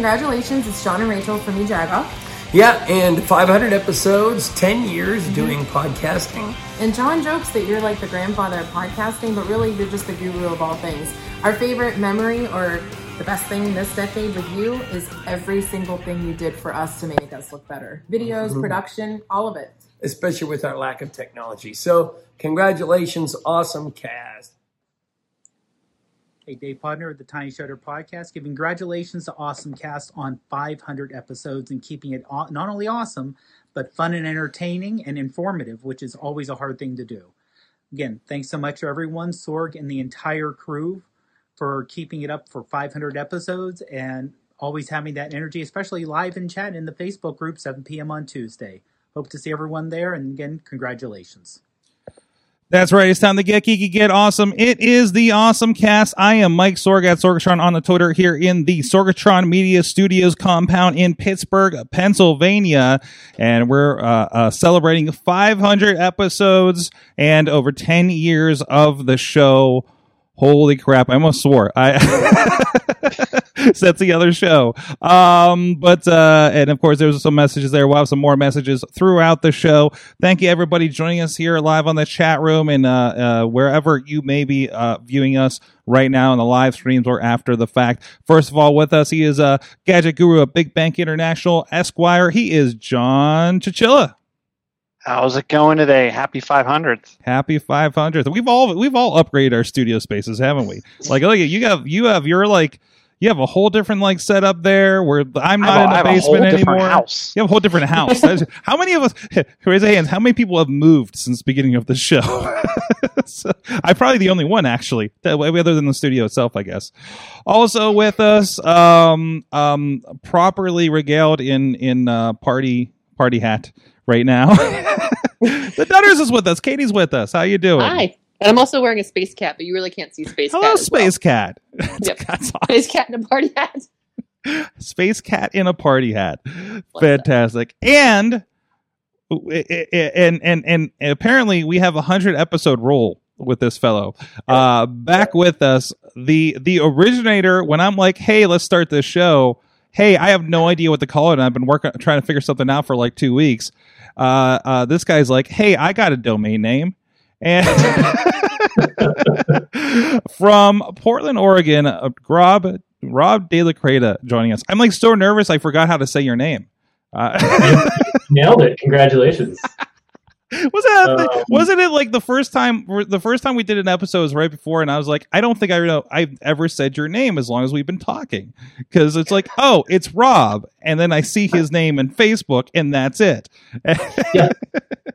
congratulations. It's John and Rachel from Ejaga. Yeah, and 500 episodes, 10 years doing podcasting. And John jokes that you're like the grandfather of podcasting, but really you're just the guru of all things. Our favorite memory or the best thing this decade with you is every single thing you did for us to make us look better. Videos, production, all of it. especially with our lack of technology. So, congratulations, awesome cast. Hey, Dave Podner of the Tiny Shutter Podcast, giving congratulations to Awesome Cast on 500 episodes and keeping it not only awesome, but fun and entertaining and informative, which is always a hard thing to do. Again, thanks so much to everyone, Sorg and the entire crew, for keeping it up for 500 episodes and always having that energy, especially live in chat in the Facebook group, 7 p.m. on Tuesday. Hope to see everyone there, and again, congratulations. That's right. It's time to get geeky, get awesome. It is the Awesome Cast. I am Mike Sorg at Sorgatron on the Twitter here in the Sorgatron Media Studios compound in Pittsburgh, Pennsylvania, and we're uh, uh, celebrating 500 episodes and over 10 years of the show. Holy crap! I almost swore. I so that's the other show. Um, but uh, and of course, there's some messages there. We'll have some more messages throughout the show. Thank you, everybody, joining us here live on the chat room and uh, uh, wherever you may be uh, viewing us right now in the live streams or after the fact. First of all, with us, he is a uh, gadget guru at Big Bank International Esquire. He is John Chichilla. How's it going today? Happy 500th. Happy 500th. We've all we've all upgraded our studio spaces, haven't we? Like, look, you have you have your like you have a whole different like setup there where I'm not a- in the a basement anymore. house. You have a whole different house. How many of us raise a hands? How many people have moved since the beginning of the show? so, I'm probably the only one actually, that way other than the studio itself, I guess. Also with us, um, um, properly regaled in in uh, party party hat right now. the Dutters is with us. Katie's with us. How you doing? Hi. And I'm also wearing a space cat, but you really can't see space Hello, cat. well. Space Cat. Yep. That's Space cat in a party hat. Space Cat in a party hat. Like that. Fantastic. And and and and apparently we have a hundred episode rule with this fellow. Uh back with us, the the originator when I'm like, hey, let's start this show. Hey, I have no idea what to call it, and I've been working trying to figure something out for like two weeks. Uh uh this guy's like, hey, I got a domain name. And from Portland, Oregon, uh, Rob Rob De La Creta joining us. I'm like so nervous I forgot how to say your name. Uh, Nailed it. Congratulations. Was that Um, wasn't it like the first time the first time we did an episode was right before and I was like I don't think I know I've ever said your name as long as we've been talking because it's like oh it's Rob and then I see his name in Facebook and that's it. yeah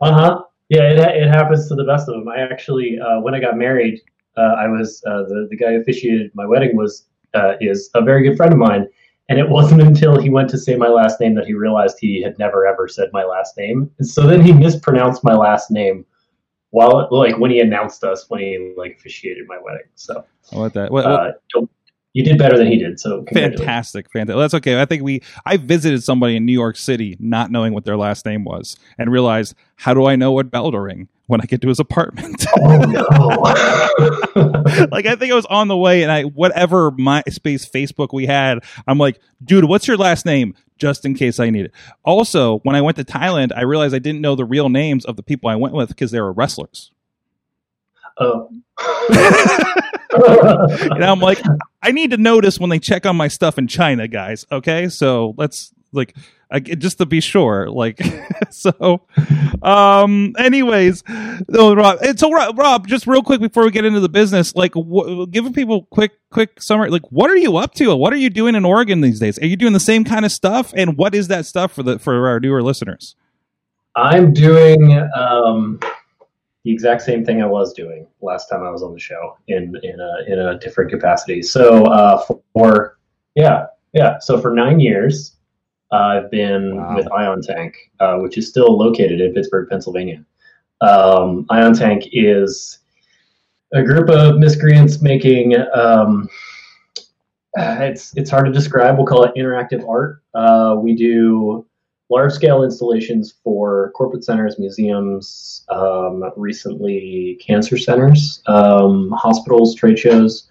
Uh huh. Yeah, it, it happens to the best of them. I actually, uh, when I got married, uh, I was uh, the the guy who officiated my wedding was uh, is a very good friend of mine, and it wasn't until he went to say my last name that he realized he had never ever said my last name, and so then he mispronounced my last name while like when he announced us when he like officiated my wedding. So I what that what, uh, don't- you did better than he did. So fantastic fantastic that's okay i think we i visited somebody in new york city not knowing what their last name was and realized how do i know what bell to ring when i get to his apartment Oh no. like i think i was on the way and i whatever myspace facebook we had i'm like dude what's your last name? Just in case i need it. Also when i went to thailand i realized i didn't know the real names of the people i went with because they were wrestlers. Oh. and i'm like i need to notice when they check on my stuff in china guys. Okay? So let's like just to be sure. Like so. Um. Anyways, Rob. So Rob, Rob, just real quick before we get into the business, like, wh- give people quick, quick summary. Like, what are you up to? What are you doing in Oregon these days? Are you doing the same kind of stuff? And what is that stuff for the for our newer listeners? I'm doing um, the exact same thing I was doing last time I was on the show in in a in a different capacity. So uh, for yeah yeah so for nine years I've been Wow. with Ion Tank, uh, which is still located in Pittsburgh, Pennsylvania. Um, Ion Tank is a group of miscreants making um, uh, it's it's hard to describe. We'll call it interactive art. Uh, we do large scale installations for corporate centers, museums, um, recently cancer centers, um, hospitals, trade shows.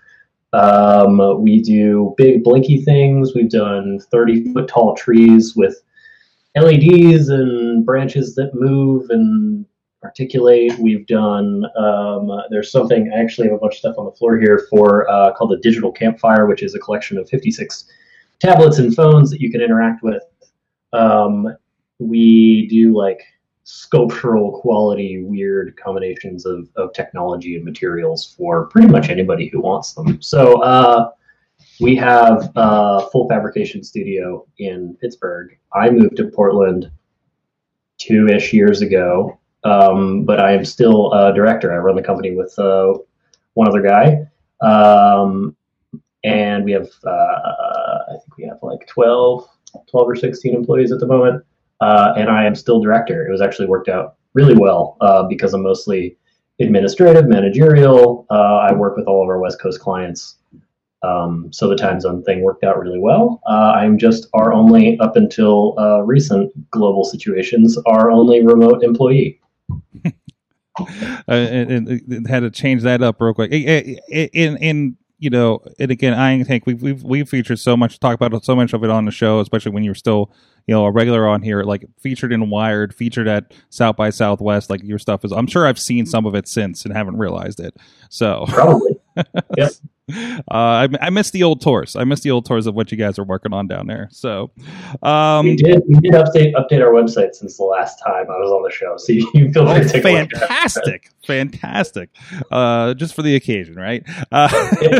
Um, we do big blinky things. We've done 30 foot tall trees with LEDs and branches that move and articulate. We've done, um, there's something, I actually have a bunch of stuff on the floor here for uh, called the Digital Campfire, which is a collection of 56 tablets and phones that you can interact with. Um, we do like sculptural quality, weird combinations of, of technology and materials for pretty much anybody who wants them. So uh, we have a full fabrication studio in Pittsburgh. I moved to Portland two ish years ago, um, but I am still a director. I run the company with uh, one other guy. Um, and we have, uh, I think we have like 12, 12 or 16 employees at the moment. Uh, and I am still director. It was actually worked out really well uh, because I'm mostly administrative, managerial. Uh, I work with all of our West Coast clients. Um, so the time zone thing worked out really well. Uh, I'm just our only, up until uh, recent global situations, our only remote employee. and, and- and had to change that up real quick. In, in you know, and again, Ion Tank, we've we've we've featured so much, talk about so much of it on the show, especially when you're still, you know, a regular on here, like featured in Wired, featured at South by Southwest. Like your stuff is, I'm sure I've seen some of it since and haven't realized it. So, Probably. Yep. Uh, I, I miss the old tours. I miss the old tours of what you guys are working on down there. So, um, we did we did update update our website since the last time I was on the show, so you can feel free Oh, to take a look fantastic, fantastic. Uh, just for the occasion, right? Uh,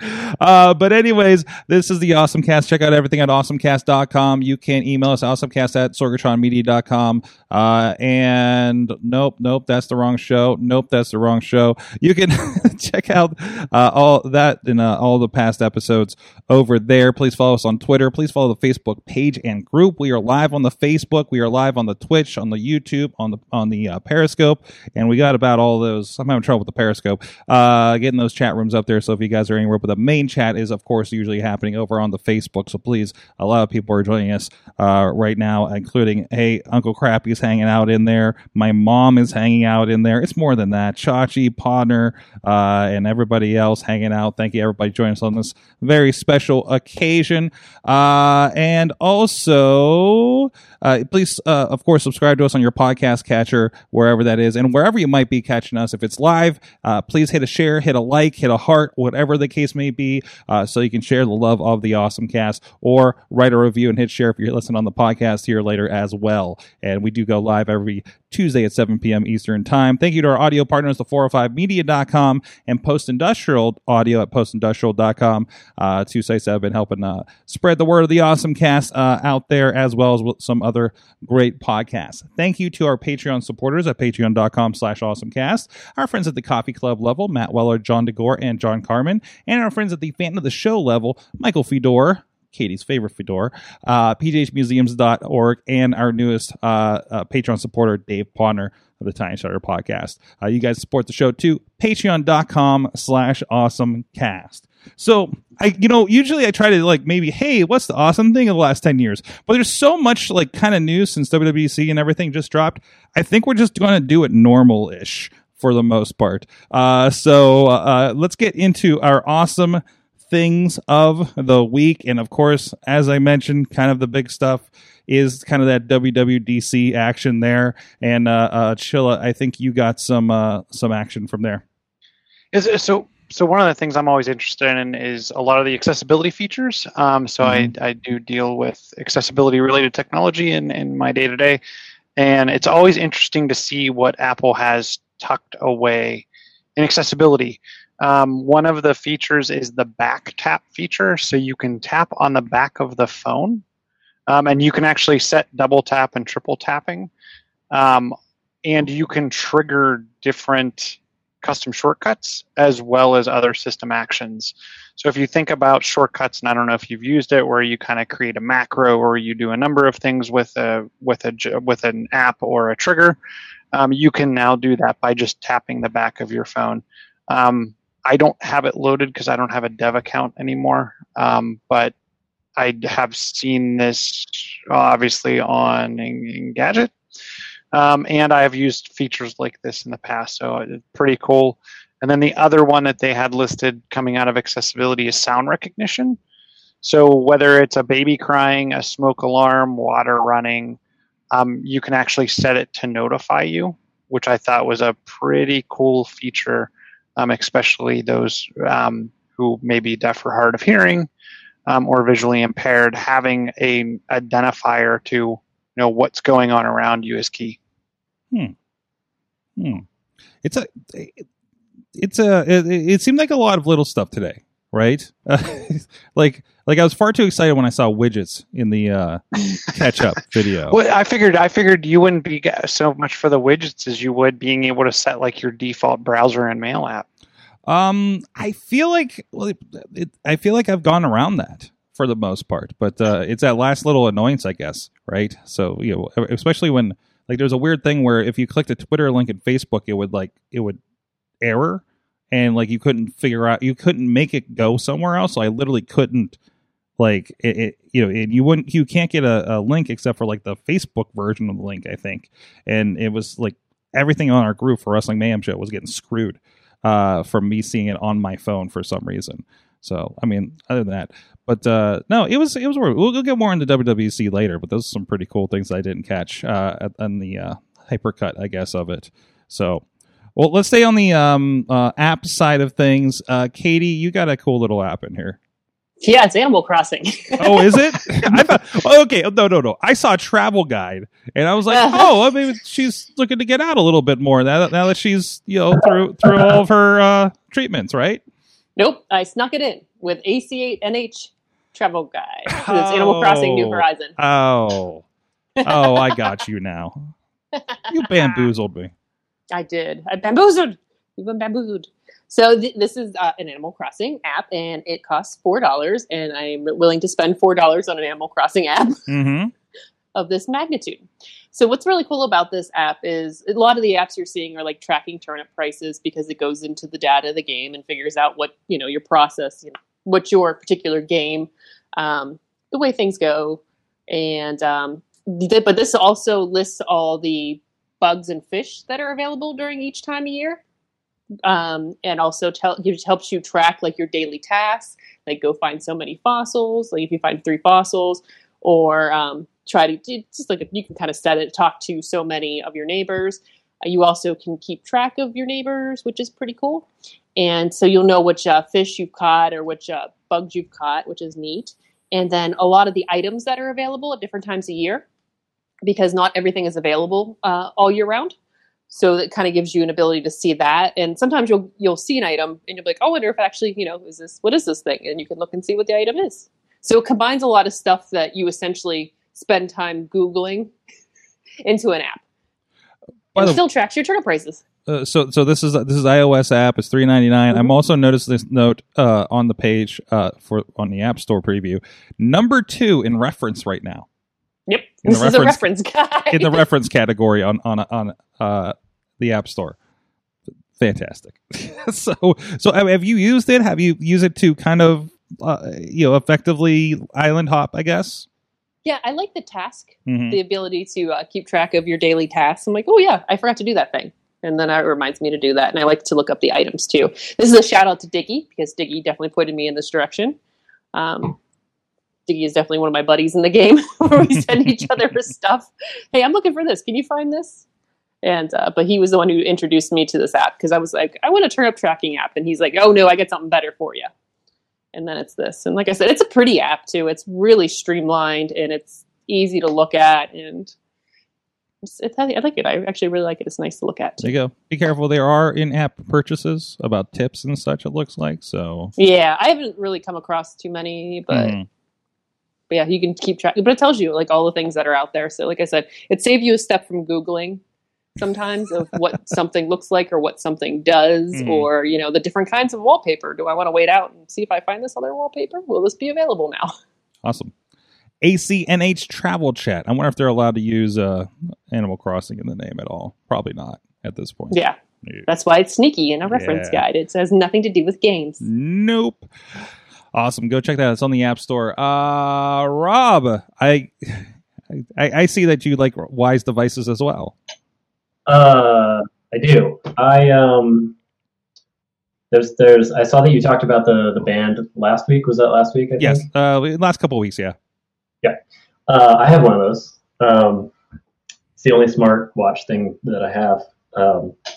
uh, but anyways, this is the Awesome Cast. Check out everything at awesomecast.com. You can email us awesomecast at sorgatronmedia.com. Uh, and nope, nope, that's the wrong show. Nope, that's the wrong show. You can check out uh, all that and uh, all the past episodes over there. Please follow us on Twitter. Please follow the Facebook page and group. We are live on the Facebook. We are live on the Twitch, on the YouTube, on the on the uh, Periscope, and we got about all those. I'm having trouble with the Periscope, uh, getting those chat rooms up there. So if you guys are anywhere, but the main chat is of course usually happening over on the Facebook. So please, a lot of people are joining us uh, right now, including hey Uncle Crappy's hanging out in there. My mom is hanging out in there. It's more than that. Chachi, Podner, uh, and everybody else hanging out. Thank you, everybody, joining us on this very special occasion. Uh, and also, uh, please, uh, of course, subscribe to us on your podcast catcher, wherever that is, and wherever you might be catching us. If it's live, uh, please hit a share, hit a like, hit a heart, whatever the case may be, uh, so you can share the love of the awesome cast, or write a review and hit share if you're listening on the podcast here later as well. And we do go live every Tuesday at 7 p.m. Eastern Time. Thank you to our audio partners, the 405media.com and Post Industrial Audio at postindustrial.com. Uh, two sites that have been helping uh, spread the word of the awesome cast uh, out there, as well as some other great podcasts. Thank you to our Patreon supporters at patreon.com slash awesomecast, our friends at the Coffee Club level, Matt Weller, John DeGore, and John Carmen, and our friends at the Fan of the Show level, Michael Fedor, Katie's favorite fedora, uh, pjmuseums.org, and our newest uh, uh, Patreon supporter, Dave Podner of the Tiny Shutter Podcast. Uh, you guys support the show too. Patreon.com slash awesome cast. So I, you know, usually I try to like maybe, hey, what's the awesome thing of the last 10 years? But there's so much like kind of news since WWDC and everything just dropped. I think we're just going to do it normal ish for the most part. Uh, so uh, let's get into our awesome things of the week. And of course, as I mentioned, kind of the big stuff is kind of that WWDC action there. And uh, uh, Chilla, I think you got some uh, some action from there. Is it, so so one of the things I'm always interested in is a lot of the accessibility features. Um, so Mhm. I, I do deal with accessibility related technology in, in my day to day. And it's always interesting to see what Apple has tucked away in accessibility. Um, one of the features is the back tap feature. So you can tap on the back of the phone um, and you can actually set double tap and triple tapping. Um, and you can trigger different custom shortcuts as well as other system actions. So if you think about shortcuts, and I don't know if you've used it, where you kind of create a macro or you do a number of things with a with a with an app or a trigger, um, you can now do that by just tapping the back of your phone. Um, I don't have it loaded because I don't have a dev account anymore, um, but I have seen this obviously on Engadget. Um, and I have used features like this in the past, so it's pretty cool. And then the other one that they had listed coming out of accessibility is sound recognition. So whether it's a baby crying, a smoke alarm, water running, um, you can actually set it to notify you, which I thought was a pretty cool feature, um, especially those um, who may be deaf or hard of hearing um, or visually impaired. Having a identifier to know what's going on around you is key. Hmm. It's a, it's a. It, it seemed like a lot of little stuff today, right? like, like I was far too excited when I saw widgets in the uh, catch up video. Well, I figured I figured you wouldn't be so much for the widgets as you would being able to set like your default browser and mail app. Um, I feel like well, it, it, I feel like I've gone around that for the most part, but uh, it's that last little annoyance, I guess, right? So you know, especially when like there's a weird thing where if you clicked a Twitter link in Facebook, it would like it would error, and like you couldn't figure out you couldn't make it go somewhere else. So I literally couldn't like it, it you know and you wouldn't you can't get a, a link except for like the Facebook version of the link, I think, and it was like everything on our group for Wrestling Mayhem show was getting screwed uh, from me seeing it on my phone for some reason. So I mean, other than that, but uh, no, it was it was. We'll, we'll get more into WWDC later, but those are some pretty cool things I didn't catch uh, on the uh, hypercut, I guess, of it. So, well, let's stay on the um, uh, app side of things. Uh, Katie, you got a cool little app in here. Yeah, it's Animal Crossing. Oh, is it? I thought, oh, okay, no, no, no. I saw a travel guide, and I was like, oh, well, maybe she's looking to get out a little bit more now that, now that she's you know through through all of her uh, treatments, right? nope, I snuck it in with ACNH Travel Guide. It's Animal Crossing New Oh. Horizon. Oh, oh, I got you now. You bamboozled me. I did. I bamboozled. We've been bamboozled. So th- this is uh, an Animal Crossing app, and it costs four dollars. And I'm willing to spend four dollars on an Animal Crossing app Mm-hmm. of this magnitude. So what's really cool about this app is a lot of the apps you're seeing are like tracking turnip prices because it goes into the data of the game and figures out what you know your process, you know, what your particular game, um, the way things go, and um, but this also lists all the bugs and fish that are available during each time of year. Um, and also tell gives helps you track like your daily tasks, like go find so many fossils. Like if you find three fossils, or um, try to just like you can kind of set it talk to so many of your neighbors Uh, you also can keep track of your neighbors which is pretty cool and so you'll know which uh, fish you've caught or which uh, bugs you've caught which is neat and then a lot of the items that are available at different times a year because not everything is available uh, all year round so that kind of gives you an ability to see that and sometimes you'll you'll see an item and you'll be like oh, i wonder if actually you know is this what is this thing and you can look and see what the item is so it combines a lot of stuff that you essentially spend time Googling into an app. By the- still tracks your turnip prices. Uh, so so this is this is iOS app. It's three ninety I'm also noticed this note uh, on the page uh, for on the App Store preview. Number two in reference right now Yep. In the this is a reference- guide. in the reference category on on on uh, the App Store. Fantastic. so so have you used it? Have you used it to kind of uh, you know effectively island hop? I guess. yeah, I like the task, Mhm. the ability to uh, keep track of your daily tasks. I'm like, oh yeah, I forgot to do that thing. And then it reminds me to do that. And I like to look up the items too. This is a shout out to Diggy because Diggy definitely pointed me in this direction. Um, Diggy is definitely one of my buddies in the game where we send each other stuff. Hey, I'm looking for this. Can you find this? And uh, but he was the one who introduced me to this app because I was like, I want a turnip tracking app, and he's like, Oh no, I got something better for you. And then it's this, and like I said, it's a pretty app too. It's really streamlined and it's easy to look at, and it's, it's I like it. I actually really like it. It's nice to look at. There you go. Be careful. There are in-app purchases about tips and such. It looks like so. Yeah, I haven't really come across too many, but. Mhm. But yeah, you can keep track. But it tells you like all the things that are out there. So, like I said, it saves you a step from googling sometimes of what something looks like or what something does, Mhm. or you know the different kinds of wallpaper. Do I want to wait out and see if I find this other wallpaper? Will this be available now? Awesome. ACNH Travel Chat. I wonder if they're allowed to use uh, Animal Crossing in the name at all. Probably not at this point. Yeah, Yeah. that's why it's sneaky in a reference Yeah. guide. It says nothing to do with games. Nope. Awesome. Go check that out. It's on the App Store. Uh Rob, I I, I see that you like Wyze devices as well. Uh, I do. I um, there's there's I saw that you talked about the the band last week. Was that last week? I Yes. think? Uh last couple of weeks, yeah. Yeah. Uh, I have one of those. Um, it's the only smart watch thing that I have. Um, I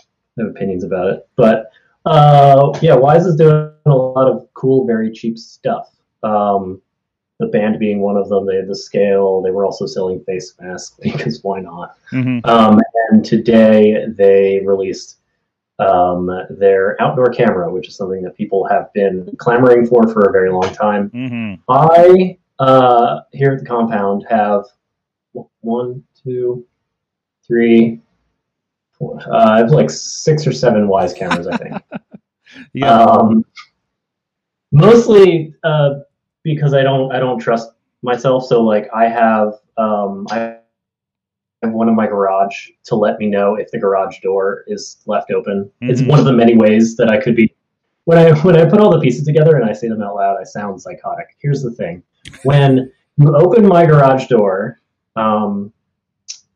have opinions about it, but uh, yeah, Wyze is doing a lot of cool, very cheap stuff. Um, the band being one of them. They had the scale. They were also selling face masks because why not? hmm Um, and today they released um, their outdoor camera, which is something that people have been clamoring for for a very long time. hmm I uh, here at the compound have one, two, three, four. Uh, I have like six or seven Wyze cameras, I think. Yeah. Um, mostly uh, because I don't I don't trust myself. So like I have um, I have one in my garage to let me know if the garage door is left open. It's Mhm. one of the many ways that I could be. When I when I put all the pieces together and I say them out loud, I sound psychotic. Here's the thing: when you open my garage door um,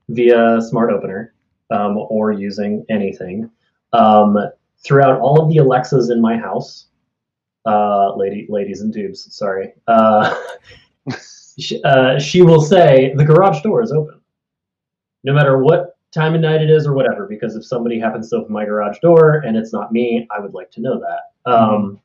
via smart opener um, or using anything, um, throughout all of the Alexas in my house, uh, lady, ladies and tubes, sorry, uh, she, uh, she will say the garage door is open, no matter what time of night it is or whatever. Because if somebody happens to open my garage door and it's not me, I would like to know that. Um,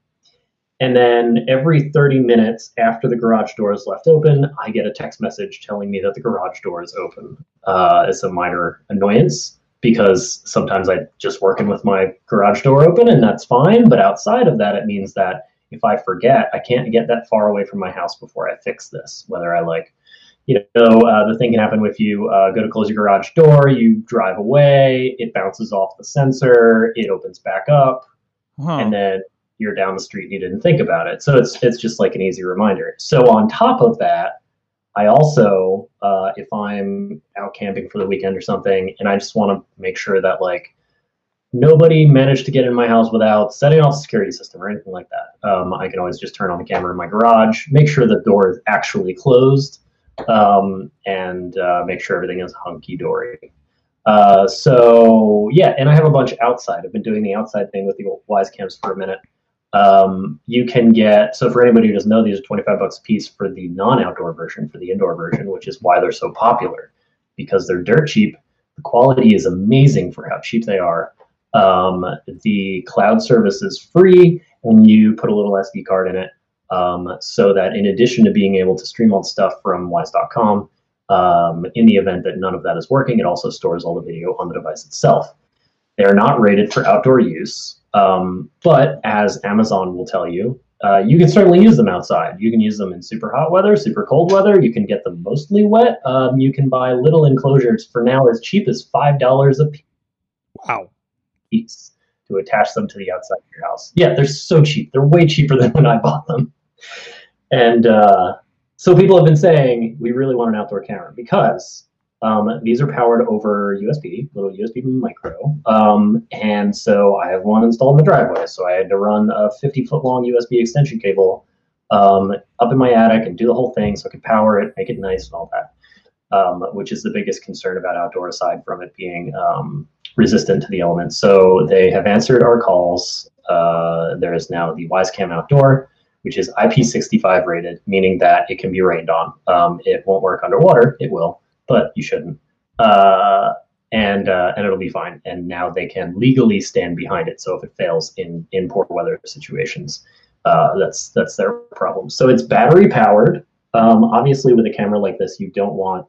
and then every 30 minutes after the garage door is left open, I get a text message telling me that the garage door is open. Uh, it's a minor annoyance because sometimes I just working with my garage door open and that's fine. But outside of that, it means that if I forget, I can't get that far away from my house before I fix this. Whether I like, you know, uh, the thing can happen if you uh, go to close your garage door, you drive away, it bounces off the sensor, it opens back up, Huh. and then you're down the street and you didn't think about it. So it's it's just like an easy reminder. So on top of that, I also uh, if I'm out camping for the weekend or something, and I just want to make sure that like nobody managed to get in my house without setting off the security system or anything like that. Um, I can always just turn on the camera in my garage, make sure the door is actually closed, um, and uh, make sure everything is hunky dory. Uh, so yeah, and I have a bunch outside. I've been doing the outside thing with the Wyze cams for a minute. Um, you can get so for anybody who doesn't know, these are twenty five bucks a piece for the non-outdoor version, for the indoor version, which is why they're so popular because they're dirt cheap. The quality is amazing for how cheap they are. Um, the cloud service is free, and you put a little SD card in it, um, so that in addition to being able to stream all stuff from Wyze.com, um, in the event that none of that is working, it also stores all the video on the device itself. They are not rated for outdoor use, um, but as Amazon will tell you, uh, you can certainly use them outside. You can use them in super hot weather, super cold weather. You can get them mostly wet. Um, you can buy little enclosures for now as cheap as five dollars a piece. wow. piece to attach them to the outside of your house. Yeah, they're so cheap. They're way cheaper than when I bought them. And uh, so people have been saying we really want an outdoor camera because um, these are powered over USB, little USB micro. Um, and so I have one installed in the driveway. So I had to run a 50 foot long USB extension cable um, up in my attic and do the whole thing so I could power it, make it nice and all that. Um, which is the biggest concern about outdoor aside from it being um, resistant to the elements. So they have answered our calls. Uh, there is now the WyzeCam Outdoor, which is IP65 rated, meaning that it can be rained on. Um, it won't work underwater. It will, but you shouldn't. Uh, and uh, and it'll be fine. And now they can legally stand behind it. So if it fails in in poor weather situations, uh, that's that's their problem. So it's battery powered. Um, obviously, with a camera like this, you don't want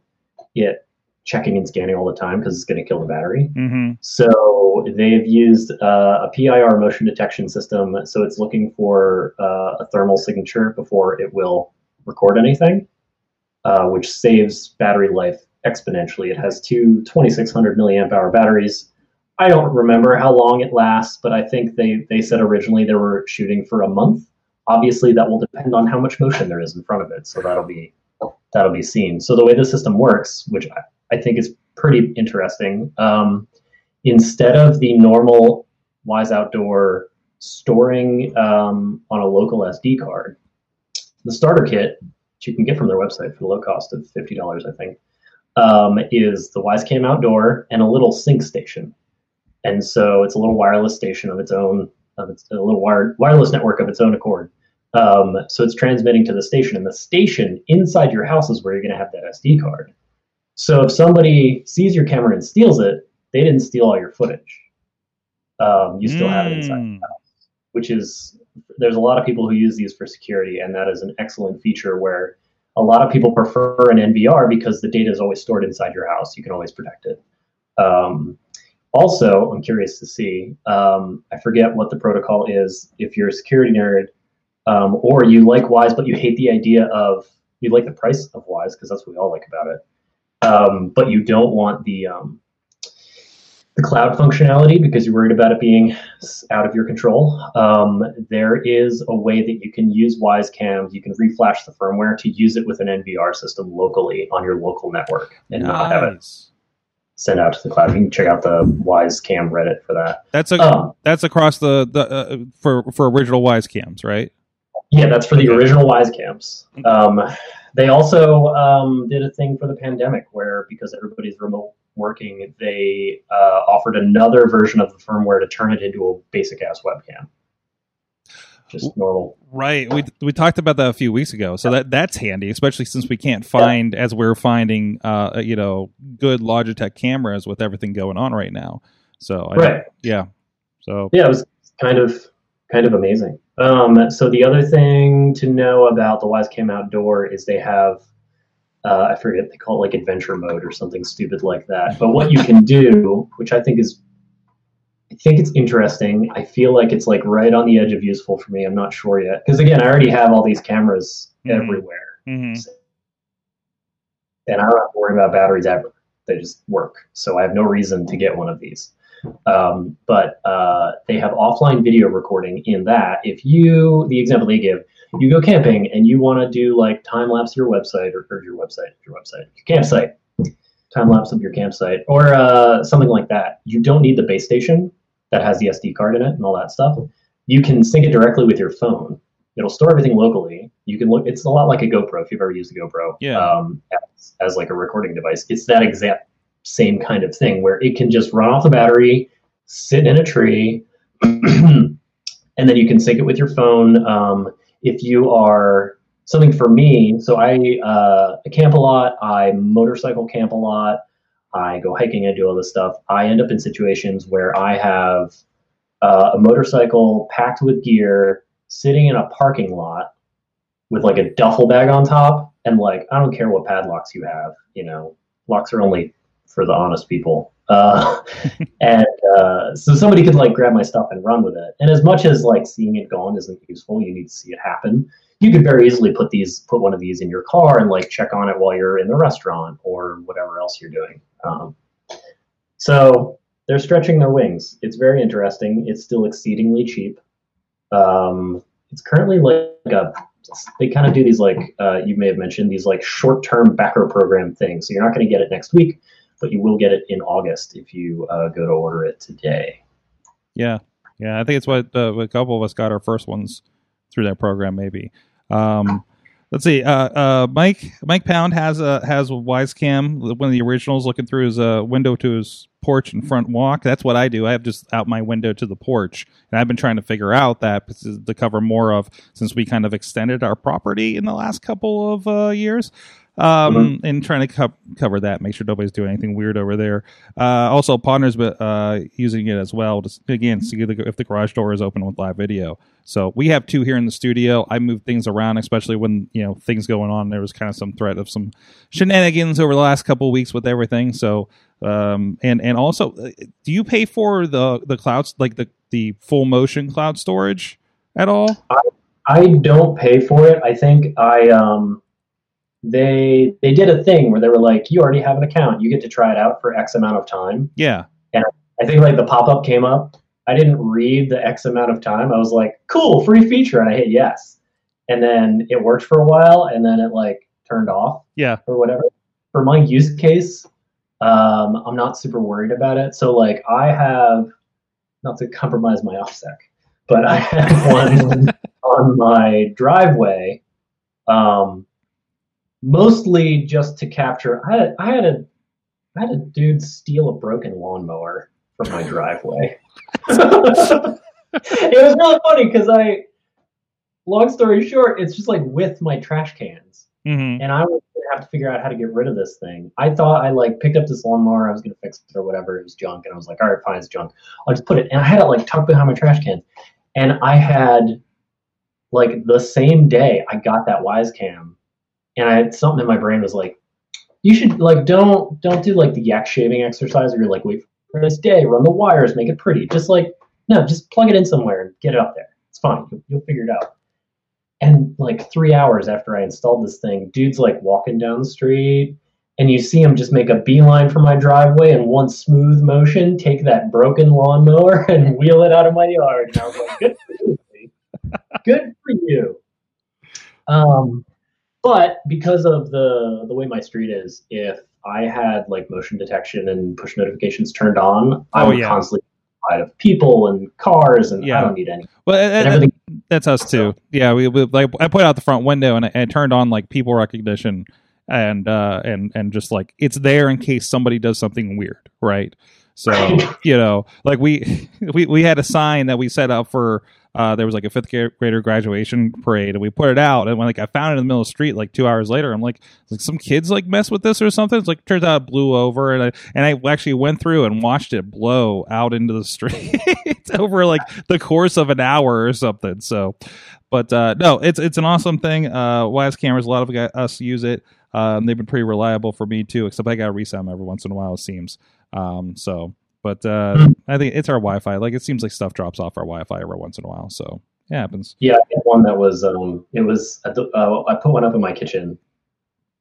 it checking and scanning all the time because it's going to kill the battery. Mm-hmm. So they've used uh, a PIR motion detection system. So it's looking for uh, a thermal signature before it will record anything, uh, which saves battery life exponentially. It has two 2600 milliamp hour batteries. I don't remember how long it lasts, but I think they, they said originally they were shooting for a month. Obviously, that will depend on how much motion there is in front of it. So that'll be that'll be seen. So the way the system works, which I, I think is pretty interesting, um, instead of the normal Wyze Outdoor storing um, on a local SD card, the starter kit, which you can get from their website for the low cost of fifty dollars, I think, um, is the Wyzecam Outdoor and a little sync station. And so it's a little wireless station of its own, of its a little wired wireless network of its own accord. Um, so it's transmitting to the station, and the station inside your house is where you're going to have that SD card. So if somebody sees your camera and steals it, they didn't steal all your footage. Um, you still have it inside Mm. the house, which is there's a lot of people who use these for security, and that is an excellent feature where a lot of people prefer an NVR because the data is always stored inside your house. You can always protect it. Um, also, I'm curious to see. Um, I forget what the protocol is. If you're a security nerd, um, or you like Wyze but you hate the idea of you like the price of Wyze because that's what we all like about it, um, but you don't want the um, the cloud functionality because you're worried about it being out of your control. Um, there is a way that you can use Wyze cams. You can reflash the firmware to use it with an NVR system locally on your local network and not have it sent out to the cloud. You can check out the Wyze Cam Reddit for that. That's a Um, that's across the the uh, for for original Wyze cams, right? Yeah, that's for the original Wyze Camps. Um, they also um, did a thing for the pandemic where, because everybody's remote working, they uh, offered another version of the firmware to turn it into a basic ass webcam. Just normal. Right. We we talked about that a few weeks ago. So that that's handy, especially since we can't find as we're finding uh you know good Logitech cameras with everything going on right now. So I, Right. yeah. So Yeah, it was kind of kind of amazing. Um, so the other thing to know about the Wyzecam Outdoor is they have uh, I forget they call it like adventure mode or something stupid like that. But what you can do, which I think is I think it's interesting. I feel like it's like right on the edge of useful for me. I'm not sure yet because again, I already have all these cameras Mhm. everywhere, mhm. and I don't have to worry about batteries ever. They just work. So I have no reason to get one of these. Um, but uh, they have offline video recording in that if you, the example they give, you go camping and you want to do like time lapse your website or, or your website, your website, your campsite, time lapse of your campsite, or uh, something like that. You don't need the base station that has the SD card in it and all that stuff. You can sync it directly with your phone. It'll store everything locally. You can look. It's a lot like a GoPro if you've ever used a GoPro. Yeah. Um, as, as like a recording device, it's that exact same kind of thing where it can just run off the battery, sit in a tree, and then you can sync it with your phone. Um, if you are something for me, so I, uh, camp a lot, I motorcycle camp a lot, I go hiking, I do all this stuff. I end up in situations where I have uh, a motorcycle packed with gear sitting in a parking lot with like a duffel bag on top, and like I don't care what padlocks you have, you know, locks are only for the honest people. Uh, and uh, so somebody could like grab my stuff and run with it. And as much as like seeing it gone isn't useful, you need to see it happen. You could very easily put these, put one of these in your car and like check on it while you're in the restaurant or whatever else you're doing. Um, so they're stretching their wings. It's very interesting. It's still exceedingly cheap. Um, it's currently like a they kind of do these like uh, you may have mentioned these like short-term backer program things. So you're not going to get it next week, but you will get it in August if you uh, go to order it today. Yeah. Yeah, I think it's what uh, a couple of us got our first ones through that program maybe. Um Let's see. Uh, uh, Mike Mike Pound has a has a Wyzecam. One of the originals, looking through his window to his porch and front walk. That's what I do. I have just out my window to the porch, and I've been trying to figure out that to cover more of since we kind of extended our property in the last couple of uh, years. Um, Mhm. and trying to co- cover that, make sure nobody's doing anything weird over there. Uh, also, partners, but uh, using it as well to again see the, if the garage door is open with live video. So we have two here in the studio. I move things around, especially when you know things going on. There was kind of some threat of some shenanigans over the last couple of weeks with everything. So um, and and also, uh, do you pay for the the clouds like the the full motion cloud storage at all? I, I don't pay for it. I think I um they they did a thing where they were like, you already have an account, you get to try it out for X amount of time. Yeah. And I think like the pop up came up. I didn't read the X amount of time. I was like, cool, free feature, and I hit yes. And then it worked for a while, and then it like turned off Yeah. or whatever. For my use case, um, I'm not super worried about it. So like I have not to compromise my OpSec, but I have one on my driveway, um, mostly just to capture. I had, I had a I had a dude steal a broken lawnmower from my driveway. it was really funny because I, long story short, it's just like with my trash cans hmm and I was gonna have to figure out how to get rid of this thing. I thought I like picked up this lawnmower, I was gonna fix it or whatever. It was junk, and I was like, all right, fine, it's junk. I'll just put it, and I had it like tucked behind my trash can, and I had like the same day I got that Wyze Cam, and I had something in my brain was like, you should like don't don't do like the yak shaving exercise where you're like wait for this day, run the wires, make it pretty. Just like no, just plug it in somewhere and get it up there. It's fine. You'll, you'll figure it out. And like three hours after I installed this thing, dude's like walking down the street, and you see him just make a beeline for my driveway in one smooth motion, take that broken lawnmower and wheel it out of my yard. And I was like, good for you. Good for you. Um, but because of the the way my street is, if I had like motion detection and push notifications turned on, I Oh, would yeah. constantly be out of people and cars, and Yeah. I don't need any. Well, And and- everything that's us too. Yeah, we, we like I put out the front window and I, I turned on like people recognition and uh and and just like it's there in case somebody does something weird, right? So you know, like we we we had a sign that we set up for uh there was like a fifth grader graduation parade and we put it out and when like I found it in the middle of the street like two hours later I'm like like some kids like mess with this or something. It's like turns out it blew over and I and I actually went through and watched it blow out into the street over like the course of an hour or something. So, but uh, no, it's it's an awesome thing. Uh, Wyze cameras, a lot of us use it. Um, they've been pretty reliable for me too. Except I got to reset them every once in a while. It seems. Um, so, but uh, I think it's our Wi-Fi. Like it seems like stuff drops off our Wi-Fi every once in a while. So it happens. Yeah, I had one that was um, it was at the, uh, I put one up in my kitchen,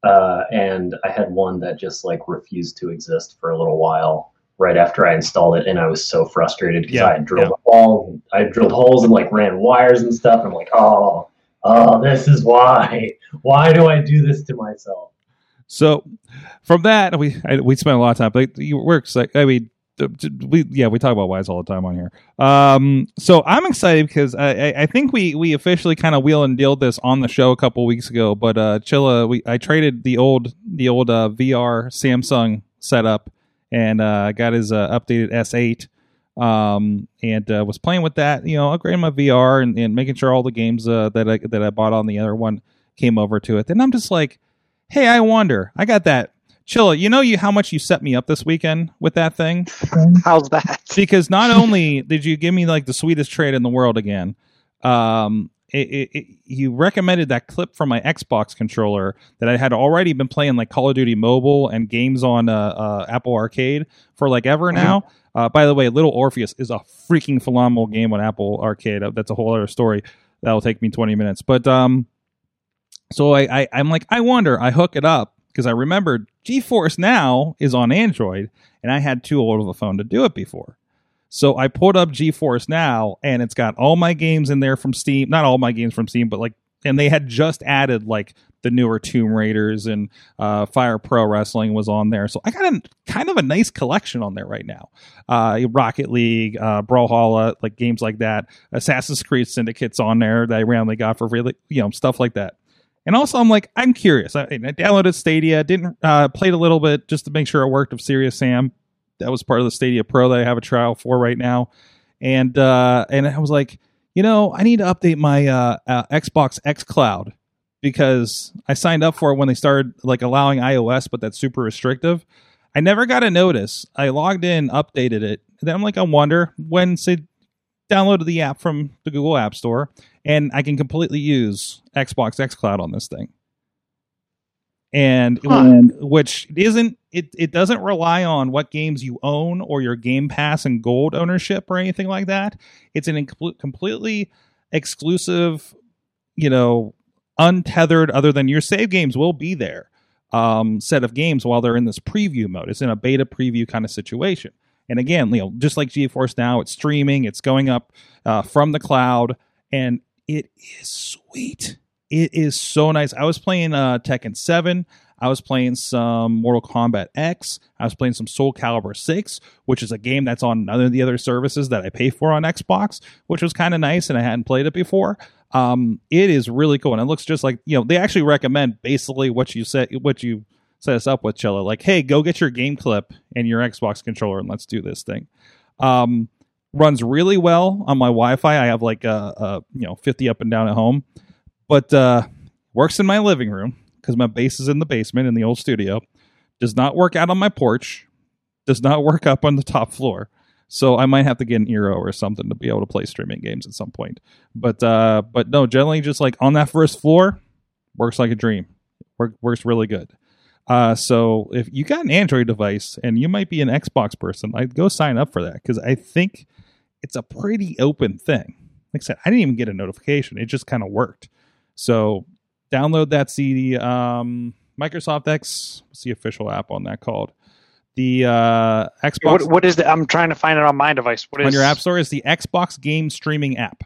uh, and I had one that just like refused to exist for a little while right after I installed it, and I was so frustrated because Yeah, I had drilled a hole, I drilled holes and like ran wires and stuff. And I'm like, oh, oh, this is why. Why do I do this to myself? So from that, we I, we spent a lot of time. But you works like. I mean, th- th- we yeah we talk about Wyze all the time on here. Um, so I'm excited because I, I, think we we officially kind of wheel and deal this on the show a couple weeks ago. But uh, Chilla, we I traded the old the old uh, VR Samsung setup and uh, got his uh, updated S8 um and uh, was playing with that you know upgrading my vr and, and making sure all the games uh, that i that i bought on the other one came over to it then i'm just like hey i wonder i got that chilla you know you how much you set me up this weekend with that thing? How's that? because not only did you give me like the sweetest trade in the world again um it, it, it, you recommended that clip from my xbox controller that i had already been playing like call of duty mobile and games on uh, uh, apple arcade for like ever now. Uh, by the way little orpheus is a freaking phenomenal game on apple arcade. That's a whole other story that'll take me 20 minutes. But um so I, I i'm like i wonder i hook it up because i remembered geforce now is on android and i had too old of a phone to do it before so I pulled up GeForce Now, and it's got all my games in there from Steam. Not all my games from Steam, but like, and they had just added like the newer Tomb Raiders and uh, Fire Pro Wrestling was on there. So I got a kind of a nice collection on there right now. Uh, Rocket League, uh, Brawlhalla, like games like that. Assassin's Creed Syndicate's on there that I randomly got for really, you know, stuff like that. And also, I'm like, I'm curious. I, I downloaded Stadia, didn't uh, played a little bit just to make sure it worked with Serious Sam that was part of the Stadia Pro that I have a trial for right now, and uh, and I was like, you know, I need to update my uh, uh, Xbox X Cloud because I signed up for it when they started like allowing iOS, but that's super restrictive. I never got a notice. I logged in, updated it. Then I'm like, I wonder when downloaded the app from the Google App Store, and I can completely use Xbox xCloud on this thing. And, Huh. and which isn't it it doesn't rely on what games you own or your Game Pass and Gold ownership or anything like that. It's an completely exclusive, you know, untethered other than your save games will be there um, set of games while they're in this preview mode. It's in a beta preview kind of situation. And again, you know, just like GeForce Now, it's streaming, it's going up uh, from the cloud, and it is sweet. It is so nice. I was playing uh, Tekken 7. I was playing some Mortal Kombat X. I was playing some Soul Calibur 6, which is a game that's on none of the other services that I pay for on Xbox, which was kind of nice, and I hadn't played it before. Um, it is really cool, and it looks just like you know they actually recommend basically what you said, what you set us up with, Chilla. Like, hey, go get your game clip and your Xbox controller, and let's do this thing. Um, runs really well on my Wi-Fi. I have like a, a you know 50 up and down at home, but uh, works in my living room because my base is in the basement in the old studio. Does not work out on my porch. Does not work up on the top floor. So I might have to get an Eero or something to be able to play streaming games at some point. But uh, but no, generally just like on that first floor, works like a dream. Work, works really good. Uh, so if you got an Android device and you might be an Xbox person, I'd go sign up for that because I think it's a pretty open thing. Like I said, I didn't even get a notification; it just kind of worked. So download that CD. Um, Microsoft X. What's the official app on that called? The uh, Xbox What, what is the? I'm trying to find it on my device. What is on your app store is the Xbox game streaming app.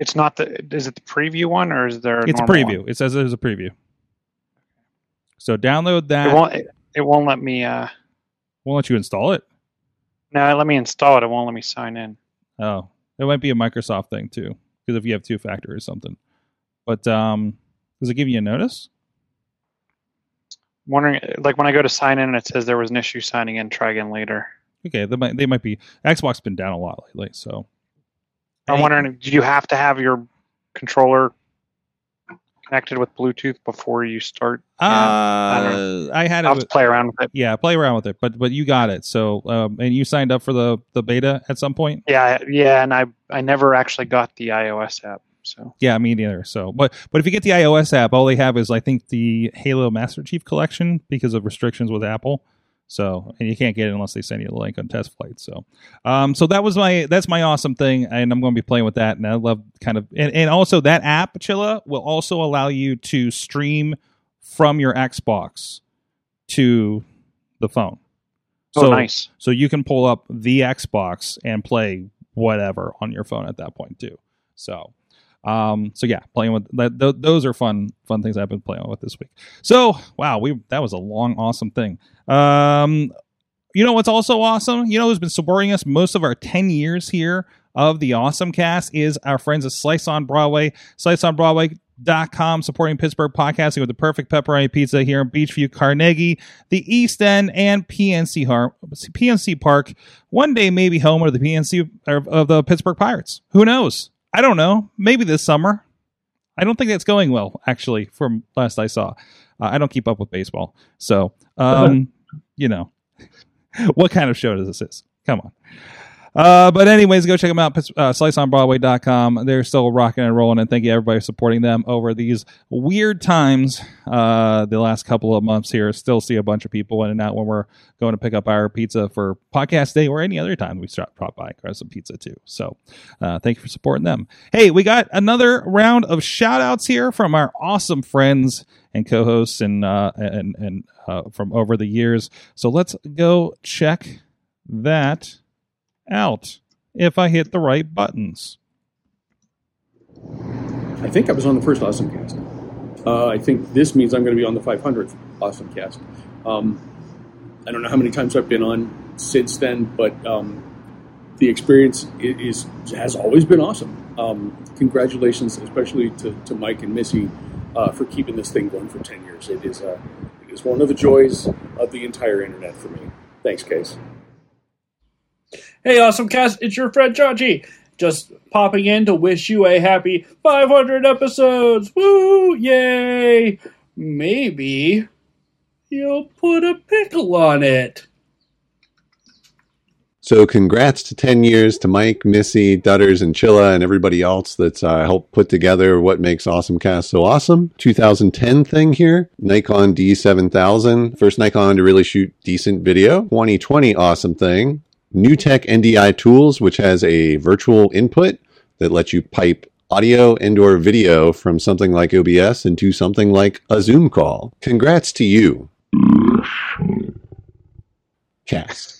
It's not the. Is it the preview one or is there? A It's a preview. one? It says there's a preview. So download that. It won't. It, it won't let me. Uh, won't let you install it. no, let me install it. It won't let me sign in. Oh, it might be a Microsoft thing too, because if you have two factor or something. But um, does it give you a notice? I'm wondering, like when I go to sign in, and it says there was an issue signing in. Try again later. Okay, they might they might be. Xbox been down a lot lately, so I'm wondering, do you have to have your controller connected with Bluetooth before you start? uh, I I had I'll it. have to with- play around with it. Yeah, play around with it, but but you got it. So um, and you signed up for the the beta at some point. Yeah, yeah, and I I never actually got the iOS app. So Yeah, me neither. So, but but if you get the iOS app, all they have is I think the Halo Master Chief Collection because of restrictions with Apple. So, and you can't get it unless they send you the link on test flight. So, um, so that was my that's my awesome thing, and I'm going to be playing with that. And I love kind of and, and also that app Chilla will also allow you to stream from your Xbox to the phone. Oh, nice. So you can pull up the Xbox and play whatever on your phone at that point too. So, um, so yeah, playing with that. Th- those are fun, fun things I've been playing with this week. So, wow, we that was a long, awesome thing. Um, you know what's also awesome? You know who's been supporting us most of our ten years here of the Awesome Cast is our friends at Slice on Broadway. Slice on Broadway. Dot com supporting Pittsburgh podcasting with the perfect pepperoni pizza here in Beechview, Carnegie, the East End, and PNC Har- PNC Park. One day, maybe home of the PNC of of the Pittsburgh Pirates. Who knows? I don't know. Maybe this summer. I don't think that's going well, actually, from last I saw. Uh, I don't keep up with baseball. So, um, you know, what kind of show does this is? Come on. Uh, but anyways, go check them out. Uh, SliceOnBroadway.com. They're still rocking and rolling, and thank you everybody for supporting them over these weird times. Uh, the last couple of months here, still see a bunch of people in and out when we're going to pick up our pizza for podcast day or any other time we stop drop by grab some pizza too. So, uh, thank you for supporting them. Hey, we got another round of shout outs here from our awesome friends and co-hosts and uh, and and uh, from over the years. So let's go check that out if I hit the right buttons. I think I was on the first Awesome Cast. Uh, I think this means I'm going to be on the 500th Awesome Cast. Um, I don't know how many times I've been on since then, but um, the experience is has always been awesome. Um, congratulations, especially to, to Mike and Missy, uh, for keeping this thing going for 10 years. It is uh, it is one of the joys of the entire internet for me. Thanks, Case. Hey, awesome cast! It's your friend Chachi. just popping in to wish you a happy 500 episodes. Woo! Yay! Maybe you'll put a pickle on it. So, congrats to 10 years to Mike, Missy, Dutters, and Chilla, and everybody else that's uh, helped put together what makes Awesome Cast so awesome. 2010 thing here Nikon D7000, first Nikon to really shoot decent video. 2020 awesome thing. NewTek NDI Tools, which has a virtual input that lets you pipe audio and or video from something like OBS into something like a Zoom call. Congrats to you. Cast.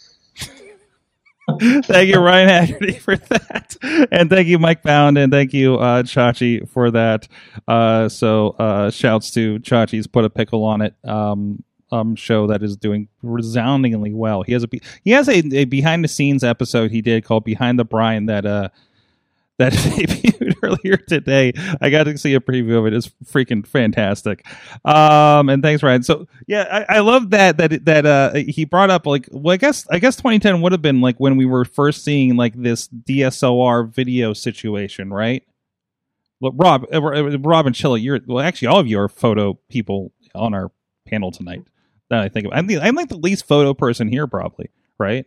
thank you, Ryan Haggerty, for that, and thank you, Mike Bound, and thank you, uh, Chachi, for that. Uh, so, uh, shouts to Chachi's put a pickle on it. Um, um, show that is doing resoundingly well. He has a he has a, a behind the scenes episode he did called Behind the Brine that uh that debuted earlier today. I got to see a preview of it. It's freaking fantastic. Um, and thanks, Ryan. So yeah, I, I love that that that uh he brought up like well, I guess I guess 2010 would have been like when we were first seeing like this DSLR video situation, right? Well, Rob, uh, Rob and Chilla, you're well. Actually, all of you are photo people on our panel tonight. That I think of. I'm, the, I'm like the least photo person here, probably, right?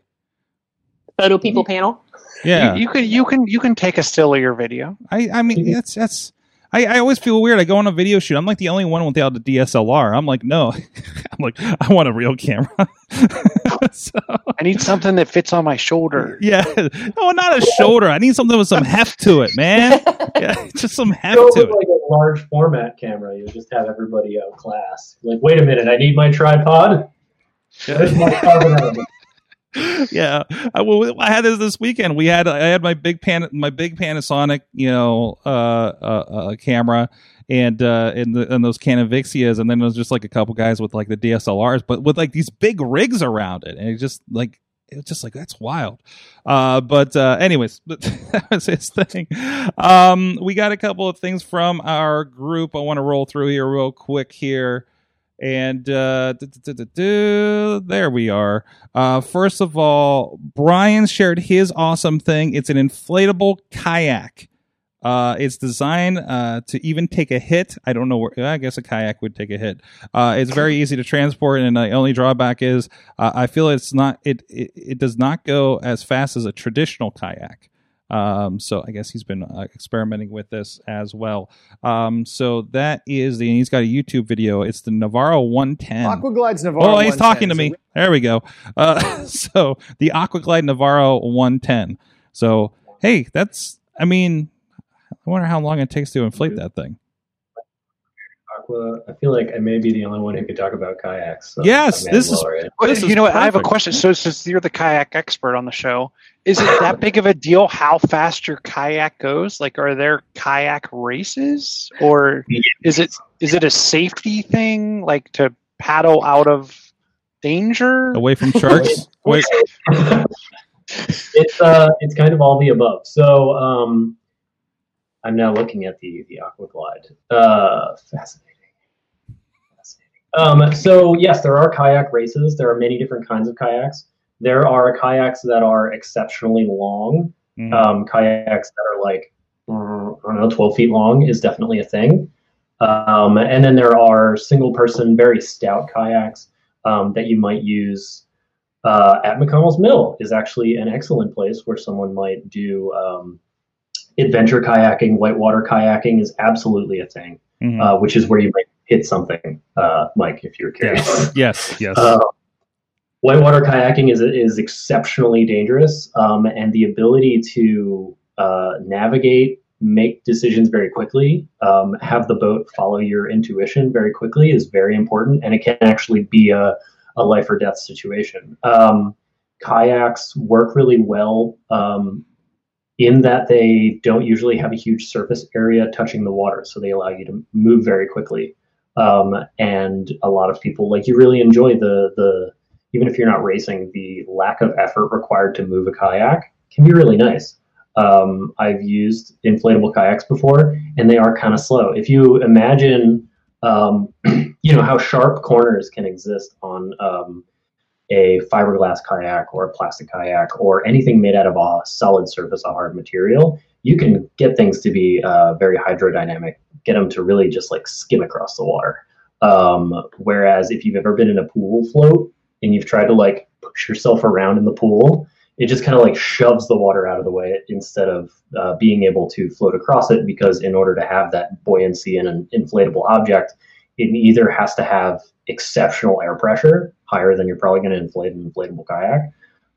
Photo people panel. Yeah, You, you can you can you can take a still of your video. I I mean mm-hmm. that's that's I, I always feel weird. I go on a video shoot. I'm like the only one without a DSLR. I'm like, no. I'm like, I want a real camera. so, I need something that fits on my shoulder. yeah. No, not a shoulder. I need something with some heft to it, man. Yeah, just some heft Go to it. like a large format camera. You'll just have everybody out class. Like, wait a minute, I need my tripod. Where's my carbon yeah, I, well, I had this this weekend. We had I had my big pan my big Panasonic, you know, uh, uh, uh camera and uh and the and those Canon Vixias, and then there was just like a couple guys with like the DSLRs, but with like these big rigs around it, and it just like it was just like that's wild. Uh, but uh, anyways, that was his thing. Um, we got a couple of things from our group. I want to roll through here real quick here. And uh, there we are. Uh, first of all, Brian shared his awesome thing. It's an inflatable kayak. Uh, it's designed uh, to even take a hit. I don't know where. I guess a kayak would take a hit. Uh, it's very easy to transport, and the only drawback is uh, I feel it's not. It, it it does not go as fast as a traditional kayak. Um, so I guess he's been uh, experimenting with this as well. Um, so that is the. And he's got a YouTube video. It's the Navarro 110. Aquaglide's Navarro. Oh, he's talking to me. There we go. Uh, so the Aquaglide Navarro 110. So hey, that's. I mean, I wonder how long it takes to inflate that thing. Aqua, I feel like I may be the only one who could talk about kayaks. So Yes, I may this is- well, right? Well, you know what? I have a question. So, since you're the kayak expert on the show, is it that big of a deal how fast your kayak goes? Like, are there kayak races, or is it is it a safety thing, like to paddle out of danger? Away from sharks. Wait, it's uh, it's kind of all the above. So um, I'm now looking at the the Aquaglide. Uh, fascinating. Fascinating. Um, so yes, there are kayak races. There are many different kinds of kayaks. There are kayaks that are exceptionally long. Mhm. Um, kayaks that are like I don't know, 12 feet long is definitely a thing. Um, and then there are single person, very stout kayaks um, that you might use uh, at McConnell's Mill is actually an excellent place where someone might do um, adventure kayaking. Whitewater kayaking is absolutely a thing, Mhm. uh, which is where you might hit something, uh, Mike, if you're curious. yes, yes. Uh, whitewater kayaking is is exceptionally dangerous, um, and the ability to uh, navigate, make decisions very quickly, um, have the boat follow your intuition very quickly is very important, and it can actually be a, a life or death situation. Um, kayaks work really well um, in that they don't usually have a huge surface area touching the water, so they allow you to move very quickly. Um, and a lot of people like you really enjoy the the even if you're not racing, the lack of effort required to move a kayak can be really nice. Um, I've used inflatable kayaks before, and they are kind of slow. If you imagine, um, you know, how sharp corners can exist on um, a fiberglass kayak or a plastic kayak or anything made out of a solid surface, a hard material, you can get things to be uh, very hydrodynamic, get them to really just like skim across the water. Um, whereas if you've ever been in a pool float and you've tried to like push yourself around in the pool, it just kind of like shoves the water out of the way instead of uh, being able to float across it. Because in order to have that buoyancy in an inflatable object, it either has to have exceptional air pressure, higher than you're probably going to inflate an inflatable kayak,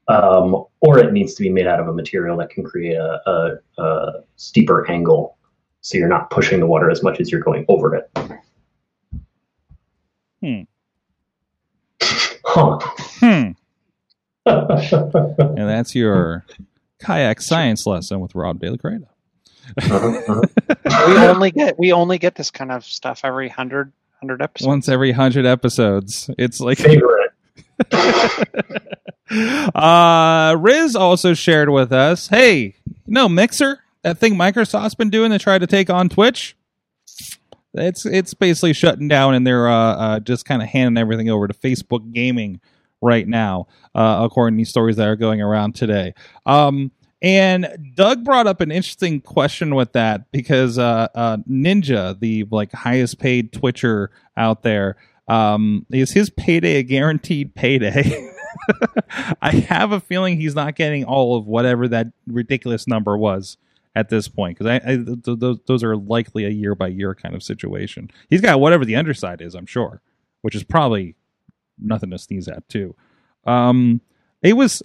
um, or it needs to be made out of a material that can create a, a, a steeper angle so you're not pushing the water as much as you're going over it. Hmm. Huh. Hmm. and that's your kayak science lesson with Rob De La Creta. we only get we only get this kind of stuff every hundred hundred episodes. Once every hundred episodes. It's like Favorite. uh Riz also shared with us, hey, you know Mixer? That thing Microsoft's been doing to try to take on Twitch? It's it's basically shutting down and they're uh, uh just kind of handing everything over to Facebook gaming right now, uh, according to stories that are going around today. Um and Doug brought up an interesting question with that because uh, uh, Ninja, the like highest paid Twitcher out there, um, is his payday a guaranteed payday? I have a feeling he's not getting all of whatever that ridiculous number was at this point because I, I th- th- those are likely a year by year kind of situation. He's got whatever the underside is, I'm sure, which is probably nothing to sneeze at too. Um, it was,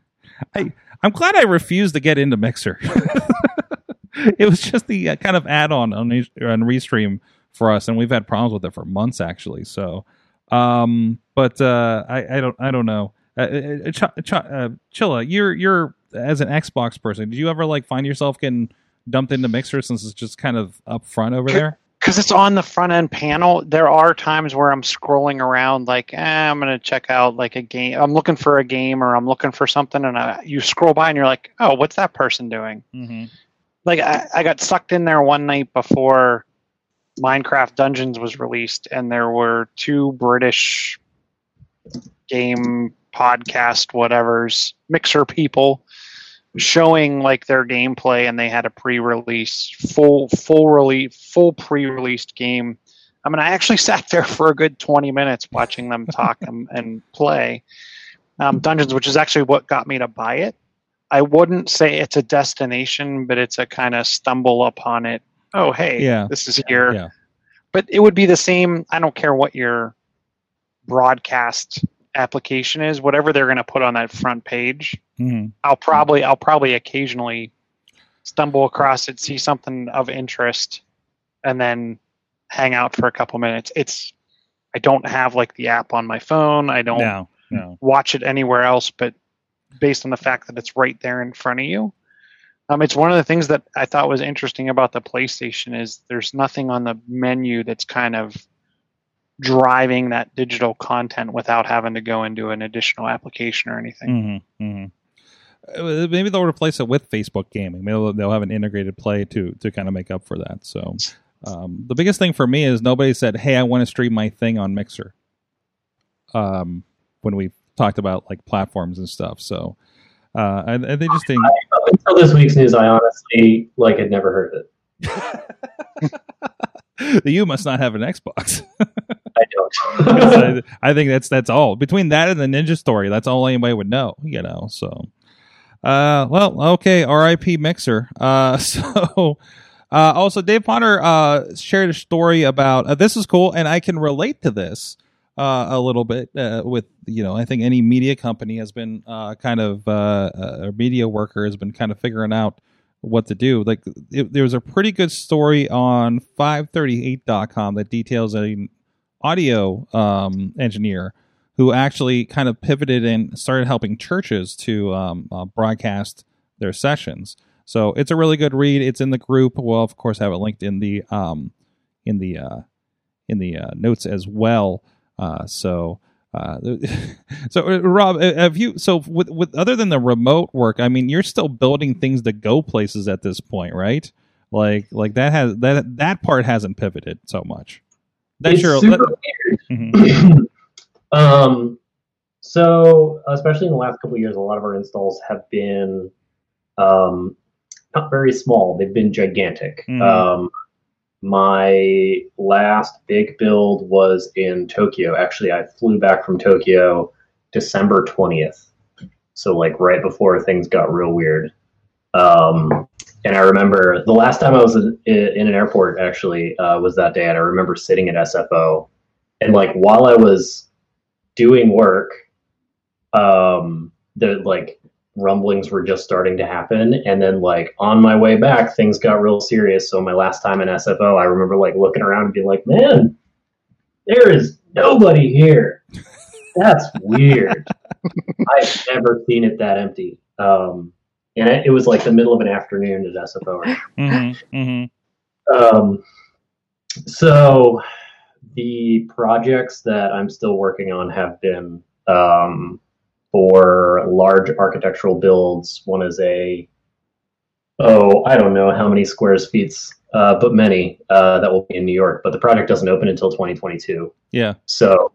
I I'm glad I refused to get into Mixer. it was just the uh, kind of add-on on, on Restream for us, and we've had problems with it for months actually. So, um, but uh, I, I don't I don't know. Uh, uh, Ch- Ch- uh, Chilla, you're you're as an Xbox person. Did you ever like find yourself getting dumped into Mixer since it's just kind of up front over there? because it's on the front end panel there are times where i'm scrolling around like eh, i'm going to check out like a game i'm looking for a game or i'm looking for something and I, you scroll by and you're like oh what's that person doing Mm-hmm. like I, I got sucked in there one night before minecraft dungeons was released and there were two british game podcast whatever's mixer people showing like their gameplay and they had a pre-release full full release full pre-released game. I mean i actually sat there for a good 20 minutes watching them talk and, and play um, dungeons which is actually what got me to buy it. I wouldn't say it's a destination but it's a kind of stumble upon it oh hey Yeah. this is here Yeah. but it would be the same i don't care what your broadcast application is whatever they're going to put on that front page hmm I'll probably I'll probably occasionally stumble across it, see something of interest, and then hang out for a couple minutes. It's I don't have like the app on my phone. I don't No, no. watch it anywhere else, but based on the fact that it's right there in front of you. Um, it's one of the things that I thought was interesting about the PlayStation is there's nothing on the menu that's kind of driving that digital content without having to go into an additional application or anything. hmm hmm Uh, maybe they'll replace it with Facebook gaming. Maybe they'll, they'll have an integrated play to to kind of make up for that. So, um, the biggest thing for me is nobody said, "Hey, I want to stream my thing on Mixer." Um, when we talked about like platforms and stuff, so uh, and, and they just think Up until this week's news, I honestly like had never heard of it. you must not have an Xbox. I don't. I, I think that's that's all between that and the Ninja Story. That's all anybody would know, you know. So, uh, well, okay, R.I.P. Mixer. Uh, so. Uh, also, Dave Potter uh, shared a story about uh, this is cool, and I can relate to this uh, a little bit. Uh, with you know, I think any media company has been uh, kind of uh, uh, or media worker has been kind of figuring out what to do. Like it, there was a pretty good story on 538.com that details an audio um, engineer who actually kind of pivoted and started helping churches to um, uh, broadcast their sessions. So it's a really good read. It's in the group. We'll of course have it linked in the um, in the in the notes as well. Uh, so. Uh, so uh, Rob, uh, have you so with with other than the remote work? I mean, you're still building things to go places at this point, right? Like like that has that that part hasn't pivoted so much. That's It's your super Mhm. weird. um, So, especially in the last couple of years, a lot of our installs have been um, not very small. They've been gigantic. Mhm. Um, my last big build was in Tokyo. Actually, I flew back from Tokyo December 20th. So, like, right before things got real weird. Um, and I remember the last time I was in, in an airport, actually, uh, was that day. And I remember sitting at SFO. And, like, while I was doing work, um, the like rumblings were just starting to happen. And then, like, on my way back, things got real serious. So, my last time in SFO, I remember, like, looking around and being like, man, there is nobody here. That's weird. I've never seen it that empty. Um, and it, it was like the middle of an afternoon at SFO. Mm-hmm, mm-hmm. Um, so the projects that I'm still working on have been um, for large architectural builds. One is a oh I don't know how many squares feet, uh, but many uh, that will be in New York. But the project doesn't open until 2022. Yeah. So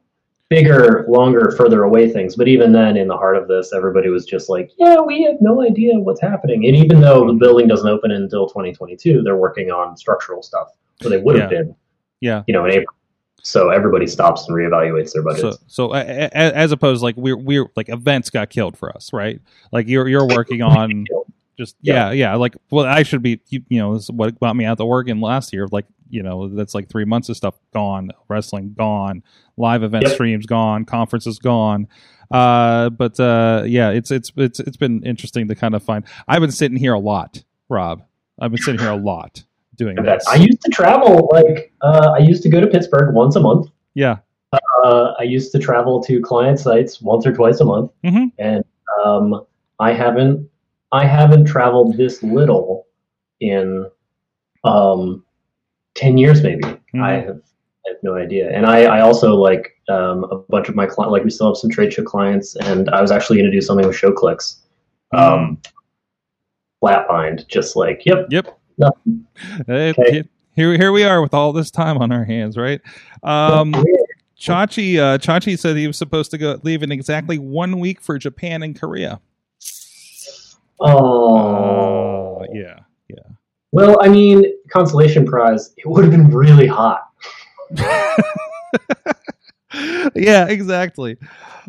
bigger, longer, further away things. But even then, in the heart of this, everybody was just like, yeah, we have no idea what's happening. And even though the building doesn't open until 2022, they're working on structural stuff. So they would have Yeah. been, Yeah. you know, in April. So everybody stops and reevaluates their budgets. So, so a- a- as opposed, like we're we're like events got killed for us, right? Like you're you're working on just yeah yeah like well I should be you, you know this is what got me out to Oregon last year. Like you know that's like three months of stuff gone, wrestling gone, live event Yep. streams gone, conferences gone. Uh, but uh, yeah, it's it's it's it's been interesting to kind of find. I've been sitting here a lot, Rob. I've been sitting here a lot doing That- this. I used to travel like uh, I used to go to Pittsburgh once a month. yeah. Uh, I used to travel to client sites once or twice a month, Mhm. and um, I haven't I haven't traveled this little in um, ten years, maybe. Mm-hmm. I have I have no idea. And I, I also like um, a bunch of my clients. Like we still have some trade show clients, and I was actually going to do something with ShowClicks. Um, flatlined, just like yep, Yep. Nothing. Okay. Here, here we are with all this time on our hands, right? Um, Chachi, uh, Chachi said he was supposed to go leave in exactly one week for Japan and Korea. Oh, Uh, yeah, yeah. Well, I mean, consolation prize. It would have been really hot. yeah, exactly.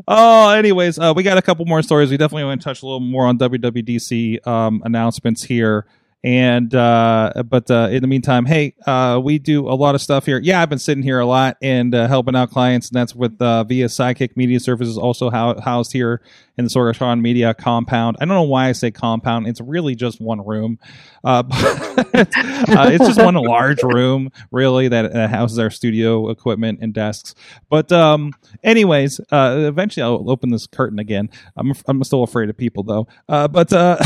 Oh, anyways, uh, we got a couple more stories. We definitely want to touch a little more on WWDC um, announcements here. And uh, but uh, in the meantime, hey, uh, we do a lot of stuff here. Yeah, I've been sitting here a lot and uh, helping out clients, and that's with uh, via Sidekick Media Services, also hou- housed here in the Sorgatron Media compound. I don't know why I say compound; it's really just one room. Uh, uh, it's just one large room, really, that, that houses our studio equipment and desks. But um, anyways, uh, eventually I'll open this curtain again. I'm I'm still afraid of people though. Uh, but uh,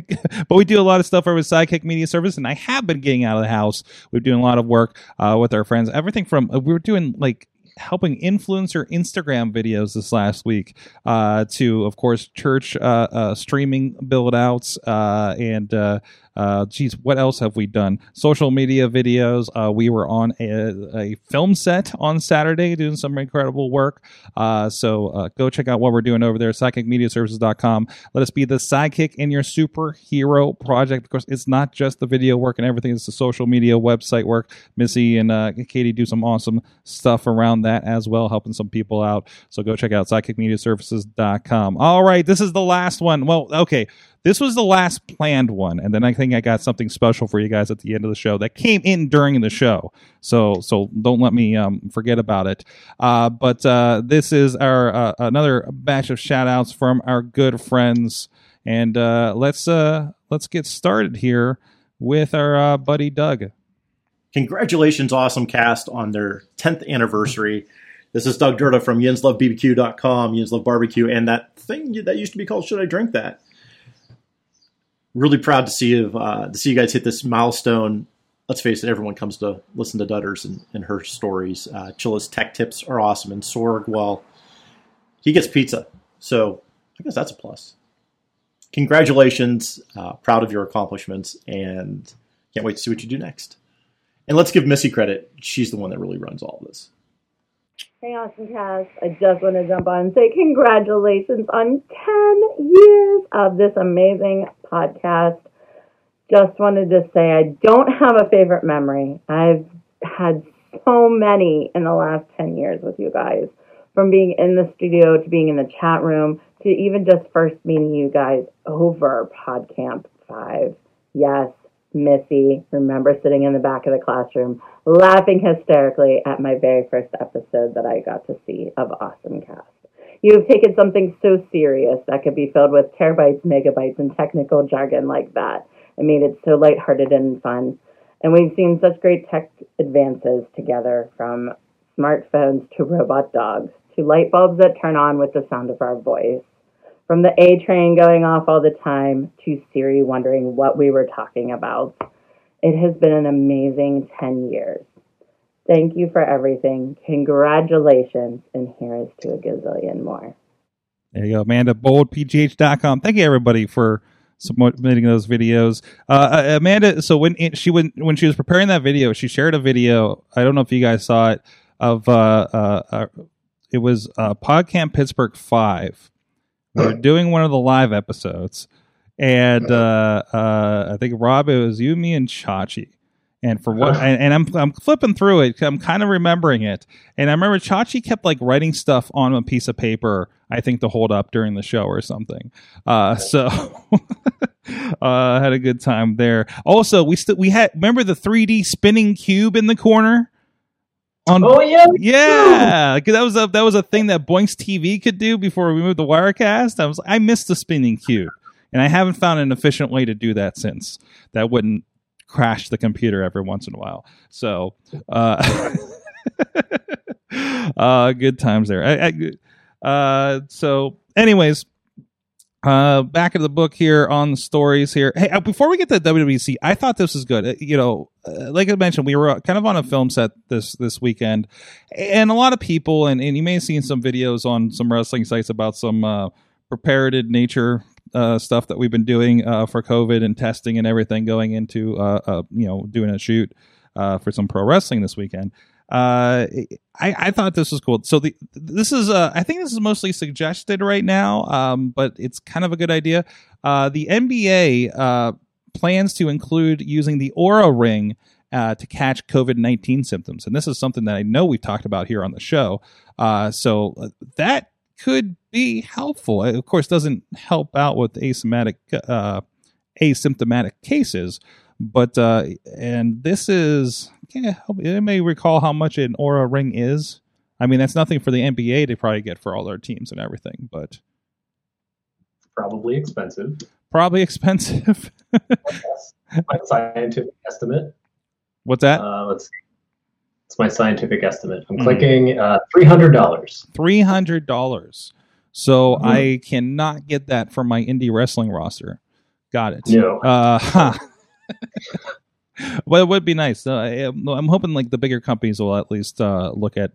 but we do a lot of stuff over Sidekick Media Service, and I have been getting out of the house. We're doing a lot of work uh, with our friends. Everything from uh, we were doing like helping influencer Instagram videos this last week uh, to, of course, church uh, uh, streaming build outs uh, and. Uh, geez, what else have we done? Social media videos. Uh, we were on a, a film set on Saturday doing some incredible work. Uh, so uh, go check out what we're doing over there, sidekickmediaservices.com. Let us be the sidekick in your superhero project. Of course, it's not just the video work and everything, it's the social media website work. Missy and uh, Katie do some awesome stuff around that as well, helping some people out. So go check out sidekickmediaservices.com. All right, this is the last one. Well, okay. This was the last planned one, and then I think I got something special for you guys at the end of the show that came in during the show. So, so don't let me um, forget about it. Uh, but uh, this is our uh, another batch of shout outs from our good friends, and uh, let's uh, let's get started here with our uh, buddy Doug. Congratulations, Awesome Cast, on their 10th anniversary. This is Doug Durda from YinsLoveBBQ.com, Yins Love Barbecue, and that thing that used to be called Should I Drink That? Really proud to see you, uh, to see you guys hit this milestone. Let's face it, everyone comes to listen to Dutters and, and her stories. Uh, Chilla's tech tips are awesome, and Sorg, well, he gets pizza, so I guess that's a plus. Congratulations, uh, proud of your accomplishments, and can't wait to see what you do next. And let's give Missy credit. She's the one that really runs all of this. Hey, Awesome Cast. I just want to jump on and say congratulations on 10 years of this amazing podcast. Just wanted to say I don't have a favorite memory. I've had so many in the last 10 years with you guys, from being in the studio to being in the chat room to even just first meeting you guys over PodCamp 5. Yes, Missy, remember sitting in the back of the classroom laughing hysterically at my very first episode that I got to see of Awesome Cast. You have taken something so serious that could be filled with terabytes, megabytes, and technical jargon like that and made it so lighthearted and fun. And we've seen such great tech advances together from smartphones to robot dogs to light bulbs that turn on with the sound of our voice. From the A train going off all the time to Siri wondering what we were talking about. It has been an amazing 10 years. Thank you for everything. Congratulations. And here is to a gazillion more. There you go, Amanda, boldpgh.com. Thank you, everybody, for submitting those videos. Uh, Amanda, so when she when when she was preparing that video, she shared a video. I don't know if you guys saw it of uh, uh, uh it was uh, PodCamp Pittsburgh five. We are doing one of the live episodes, and uh, uh, I think Rob, it was you, me, and Chachi. And for what, and, and I'm I'm flipping through it. I'm kind of remembering it, and I remember Chachi kept like writing stuff on a piece of paper. I think to hold up during the show or something. Uh, so uh, had a good time there. Also, we still we had remember the 3D spinning cube in the corner. On, oh yeah, yeah, because that was a that was a thing that Boinx TV could do before we moved the Wirecast. I was I missed the spinning cube, and I haven't found an efficient way to do that since. That wouldn't crash the computer every once in a while. So, uh, uh good times there. I, I, uh, so, anyways, uh, back of the book here on the stories here. Hey, uh, before we get to WWDC, I thought this was good. Uh, you know, uh, like I mentioned, we were kind of on a film set this this weekend, and a lot of people, and, and you may have seen some videos on some wrestling sites about some uh, prepared nature uh, stuff that we've been doing uh, for COVID and testing and everything going into uh, uh you know doing a shoot uh, for some pro wrestling this weekend. Uh, I, I thought this was cool. So the this is I think this is mostly suggested right now, um, but it's kind of a good idea. the NBA plans to include using the Oura Ring. Uh, to catch COVID 19 symptoms. And this is something that I know we've talked about here on the show. Uh, so that could be helpful. It, of course, doesn't help out with asymptomatic uh, asymptomatic cases, but uh, and this is yeah, I may recall how much an Oura ring is. I mean, that's nothing for the NBA to probably get for all their teams and everything, but probably expensive. Probably expensive. My scientific estimate. What's that? Uh, let's see. It's my scientific estimate. I'm Mhm. clicking uh, three hundred dollars. Three hundred dollars. So Mhm. I cannot get that for my indie wrestling roster. Got it. No. Uh, huh. Well, it would be nice. Uh, I, I'm hoping like the bigger companies will at least uh, look at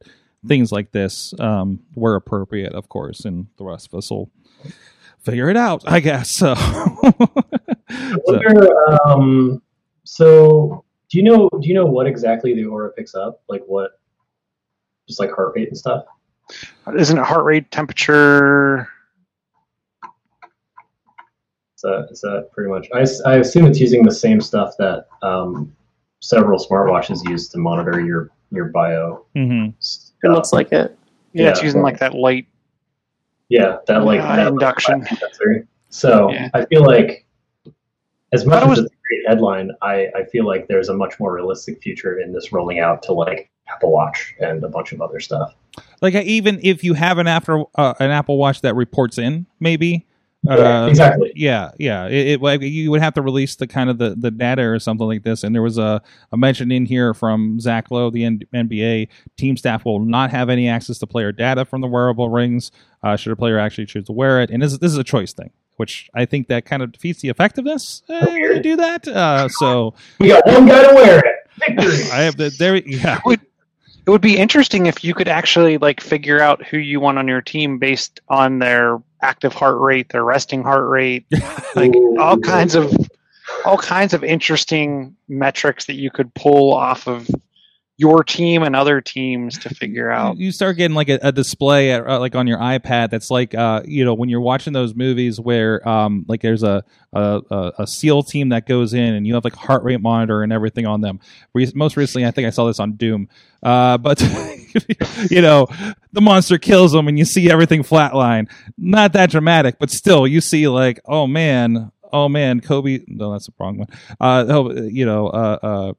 things like this um, where appropriate, of course, and the rest of us will figure it out. I guess so. I wonder, um, so do you know do you know what exactly the Oura picks up? Like what just like heart rate and stuff? Isn't it heart rate, temperature? Is that, is that pretty much? I, I assume it's using the same stuff that um, several smartwatches use to monitor your your bio. Mm-hmm. It looks like it. Yeah, it's using like that light. Yeah, that like Uh, that induction. So Yeah. I feel like as much Thought as was- it's a great headline, I, I feel like there's a much more realistic future in this rolling out to like Apple Watch and a bunch of other stuff. like even if you have an after uh, an Apple Watch that reports in, maybe. Yeah, uh, exactly. Yeah, yeah. It, it like, you would have to release the kind of the, the data or something like this. And there was a, a mention in here from Zach Lowe, the N- NBA team staff will not have any access to player data from the wearable rings. Uh, should a player actually choose to wear it? And this, this is a choice thing, which I think that kind of defeats the effectiveness uh, when you do that. Uh, so We got one guy to wear it. Victory. I have the there. Yeah, It would be interesting if you could actually like figure out who you want on your team based on their active heart rate, their resting heart rate, like all kinds of all kinds of interesting metrics that you could pull off of your team and other teams to figure out. you start getting like a, a display at, uh, like on your iPad that's like uh you know when you're watching those movies where um like there's a a, a, SEAL team that goes in and you have like heart rate monitor and everything on them. Re- most recently, I think I saw this on Doom. Uh, but you know the monster kills them and you see everything flatline. Not that dramatic, but still you see like oh man. Oh man, Kobe. No, that's the wrong one. Uh, oh, you know, uh, uh,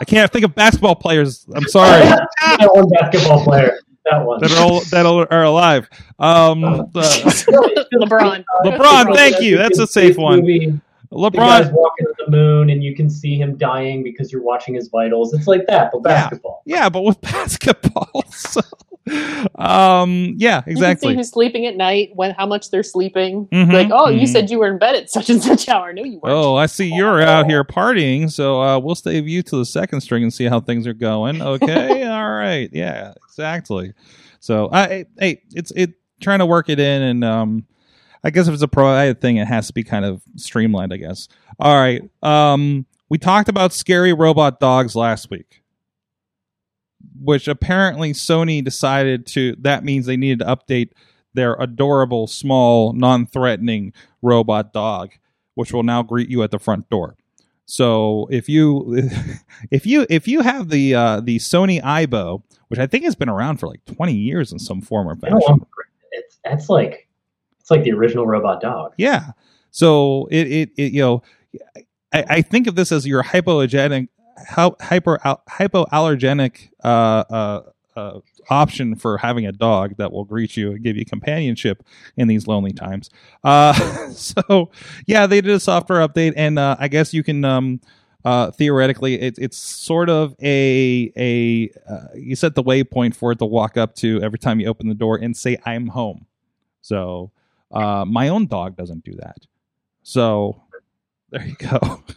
I can't think of basketball players. I'm sorry. that one basketball player. That one. that are all, that are are alive. Um, the- LeBron. LeBron, thank you. That's a safe one. Movie, the guy's LeBron. walking to the moon, and you can see him dying because you're watching his vitals. It's like that, but basketball. Yeah, but with basketball. So, um, yeah, You can see exactly. who's sleeping at night, when how much they're sleeping. Mhm, Like, oh, you mhm. said you were in bed at such and such hour. No, you weren't. Oh, I see you're out here partying, so uh, we'll save you to the second string and see how things are going. Okay, all right, yeah, exactly. So, I hey, it's it trying to work it in, and um, I guess if it's a provided thing, it has to be kind of streamlined. I guess. All right, um, we talked about scary robot dogs last week, which apparently Sony decided to. That means they needed to update their adorable, small, non-threatening robot dog, which will now greet you at the front door. So if you if you if you have the uh, the Sony Aibo, which I think has been around for like twenty years in some form or fashion, It's that's like it's like the original robot dog. yeah. So it it, it you know, I, I think of this as your hypoallergenic hyper hypoallergenic uh, uh, uh, option for having a dog that will greet you and give you companionship in these lonely times. Uh, so yeah, they did a software update, and uh, I guess you can. Um, uh, theoretically, it, it's sort of a a uh, you set the waypoint for it to walk up to every time you open the door and say "I'm home." So uh, my own dog doesn't do that. So there you go.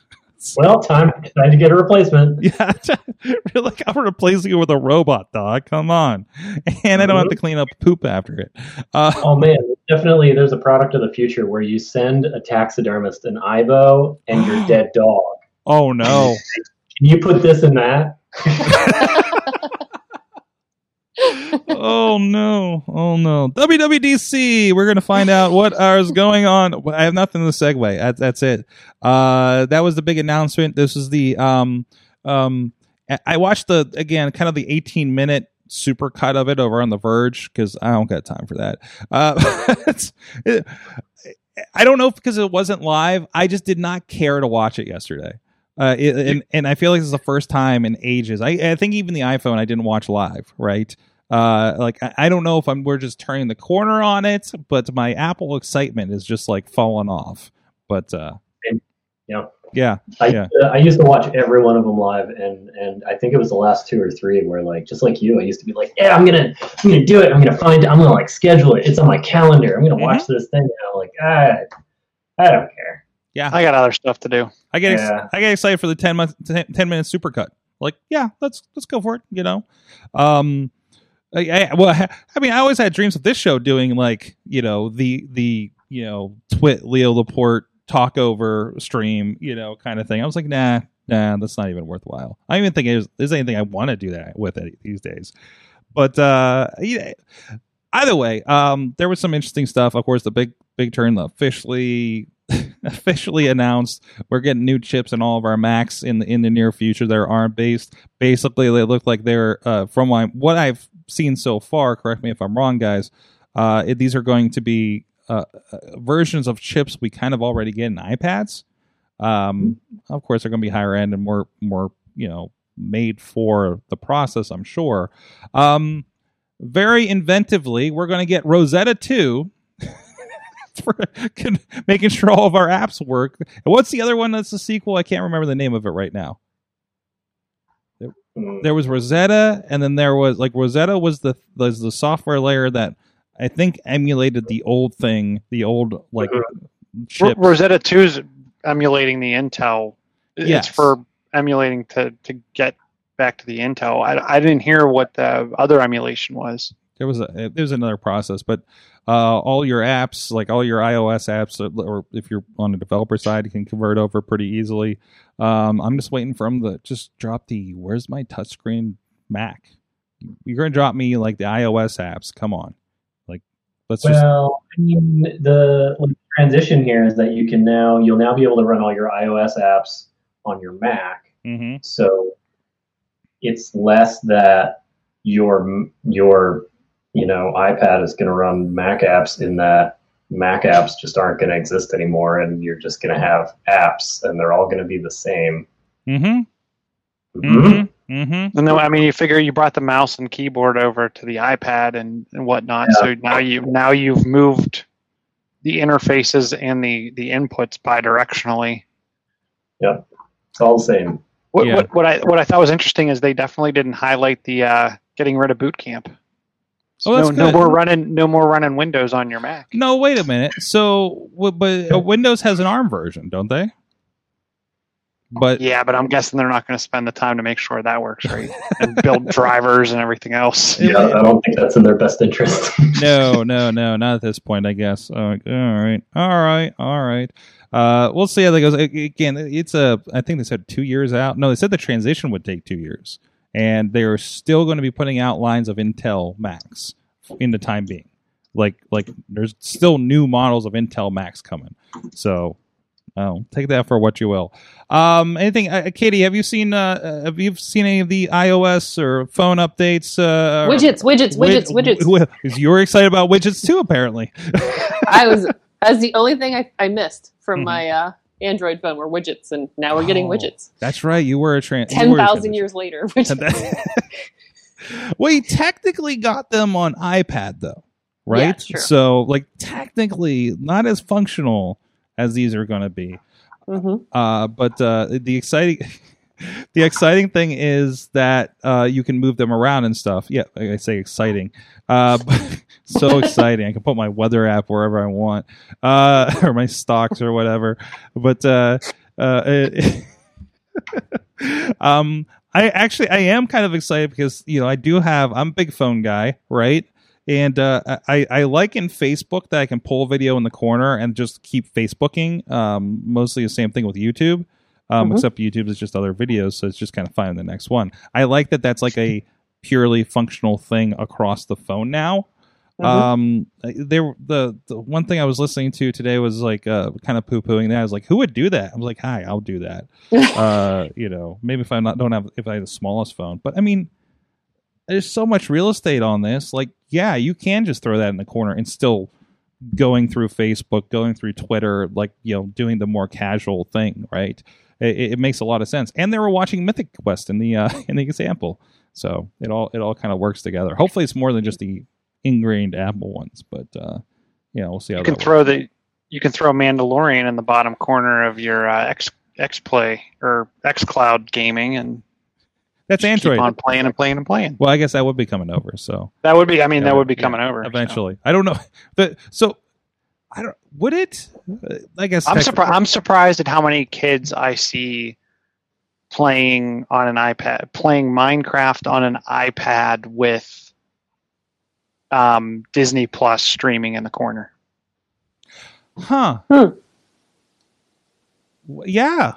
Well, time time to get a replacement. Yeah, like I'm replacing it with a robot dog. Come on, and I don't have to clean up poop after it. Uh, Oh man, definitely. There's a product of the future where you send a taxidermist an Aibo and your dead dog. oh no! Can you put this in that? Oh no! Oh no! WWDC. We're gonna find out what is going on. I have nothing to segue. That, that's it. Uh, that was the big announcement. This is the um um. I- watched the again kind of the 18 minute super cut of it over on the Verge because I don't got time for that. Uh, I don't know because it wasn't live. I just did not care to watch it yesterday. Uh, it, and and I feel like this is the first time in ages. I, I think even the iPhone I didn't watch live. Right. Uh, like I, I don't know if I'm we're just turning the corner on it, but my Apple excitement is just like falling off. But uh, Yeah. yeah, I, yeah. uh, I used to watch every one of them live, and and I think it was the last two or three where like just like you, I used to be like, yeah, I'm gonna I'm gonna do it. I'm gonna find. It, I'm gonna like schedule it. It's on my calendar. I'm gonna watch this thing. And I'm like, ah, I don't care. Yeah, I got other stuff to do. I get ex- I get excited for the 10 month 10, 10 minute supercut. Like, yeah, let's let's go for it, you know. Um I, I- well I, mean, I always had dreams of this show doing like, you know, the the, you know, twit Leo Laporte talk over stream, you know, kind of thing. I was like, nah, nah, that's not even worthwhile. I don't even think there's, anything I want to do that with it these days. But uh yeah, either way, um there was some interesting stuff. Of course, the big big turn the officially officially announced we're getting new chips in all of our Macs in the in the near future. They're ARM based. Basically, they look like they're uh, from what I've seen so far. Correct me if I'm wrong, guys. Uh, it, these are going to be uh, uh, versions of chips we kind of already get in iPads. Um, of course, they're going to be higher end and more more you know made for the process. I'm sure. Um, very inventively, we're going to get Rosetta two for making sure all of our apps work. And what's the other one that's the sequel? I can't remember the name of it right now. There, there was Rosetta, and then there was like Rosetta was the was the software layer that I think emulated the old thing, the old like Ro- chip. Rosetta 2 is emulating the Intel. Yes. It's for emulating to, to get back to the Intel. I, I didn't hear what the other emulation was. There was a there was another process, but uh, all your apps, like all your iOS apps, uh, or if you're on the developer side, you can convert over pretty easily. Um, I'm just waiting for them to just drop the "Where's my touchscreen Mac. You're going to drop me like the iOS apps. Come on, like let's just Well, I mean, the like, transition here is that you can now you'll now be able to run all your iOS apps on your Mac. Mhm. So it's less that your your you know iPad is going to run Mac apps in that Mac apps just aren't going to exist anymore, and you're just going to have apps, and they're all going to be the same. Mm-hmm. Mhm. Mm-hmm. And then, I mean, you figure you brought the mouse and keyboard over to the iPad and, and whatnot. So now you now you've moved the interfaces and the the inputs bidirectionally. Yep, it's all the same. What, what what I what I thought was interesting is they definitely didn't highlight the uh, getting rid of Boot Camp. Oh, that's no, no more running no more running Windows on your Mac. No, wait a minute. So, but uh, Windows has an ARM version, don't they? But yeah, but I'm guessing they're not going to spend the time to make sure that works right and build drivers and everything else. Yeah, I don't think that's in their best interest. no, no, no, not at this point. I guess. Uh, all right, all right, all right. Uh, we'll see how that goes. Again, it's a. I think they said two years out. No, they said the transition would take two years, and they are still going to be putting out lines of Intel Macs in the time being. Like, like there's still new models of Intel Macs coming. So, oh, take that for what you will. Um, anything, uh, Katie? Have you seen? Uh, uh, have you seen any of the iOS or phone updates? Uh, Widgets, widgets, widgets, widgets. Because you're excited about widgets too, apparently. I was that's the only thing I, I missed from Mhm. my uh, Android phone were widgets, and now we're getting Oh, widgets. That's right. You were a trans. Ten thousand years later, we technically got them on iPad though, right? Yeah. So, like, technically, not as functional as these are going to be. Mhm. Uh, but uh, the exciting, the exciting thing is that uh, you can move them around and stuff. Yeah, like I say exciting. Uh, so exciting! I can put my weather app wherever I want, uh, or my stocks or whatever. But uh, uh, it- um, I actually I am kind of excited because you know I do have I'm a big phone guy, right? And uh, I I like in Facebook that I can pull a video in the corner and just keep Facebooking. Um, mostly the same thing with YouTube, um, Mhm. except YouTube is just other videos, so it's just kind of finding the next one. I like that that's like a purely functional thing across the phone now. Mhm. Um, there the the one thing I was listening to today was like uh kind of poo pooing that. I was like, who would do that? I was like, hi, I'll do that. uh, you know, maybe if I not don't have if I have the smallest phone, but I mean, there's so much real estate on this. Like, yeah, you can just throw that in the corner and still going through Facebook, going through Twitter, like you know, doing the more casual thing, right? It, it makes a lot of sense. And they were watching Mythic Quest in the uh, in the example, so it all it all kind of works together. Hopefully, it's more than just the ingrained Apple ones, but uh, you know, we'll see how You that can throw the you can throw Mandalorian in the bottom corner of your uh, X X Play or X Cloud gaming, and That's Android. Keep on playing and playing and playing. Well, I guess that would be coming over. So That would be. I mean, Yeah, that would be yeah, coming over so. eventually. I don't know. The, so I don't. Would it? Uh, I guess I'm surprised. I'm surprised at how many kids I see playing on an iPad, playing Minecraft on an iPad with um, Disney Plus streaming in the corner. Huh. W- Yeah.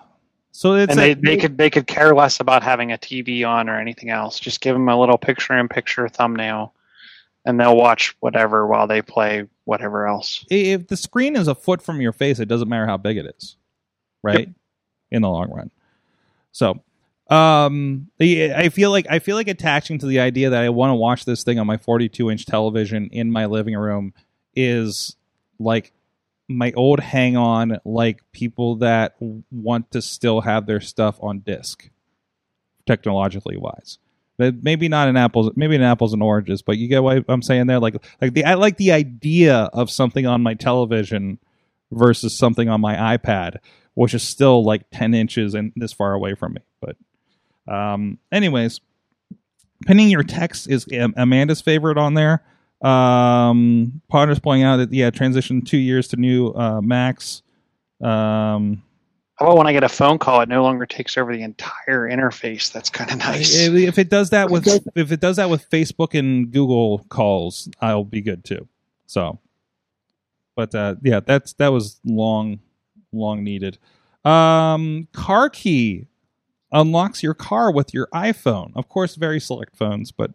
So it's and they, a- they could they could care less about having a TV on or anything else. Just give them a little picture-in-picture thumbnail, and they'll watch whatever while they play whatever else. if the screen is a foot from your face, it doesn't matter how big it is, right? In the long run. So, um, I I feel like I feel like attaching to the idea that I want to watch this thing on my 42 inch television in my living room is like my old hang on, like people that want to still have their stuff on disc, technologically wise. Maybe not in apples, maybe in apples and oranges, but you get what I'm saying there. Like, like the I like the idea of something on my television versus something on my iPad, which is still like 10 inches and this far away from me. But, um, anyways, pinning your text is Amanda's favorite on there. Um, Potter's pointing out that yeah, transition two years to new uh, Macs. Um, How about when I get a phone call, it no longer takes over the entire interface? That's kind of nice. if if it does that with if it does that with Facebook and Google calls, I'll be good too. So, but uh, yeah, that's that was long, long needed. Um, car key unlocks your car with your iPhone. Of course, very select phones, but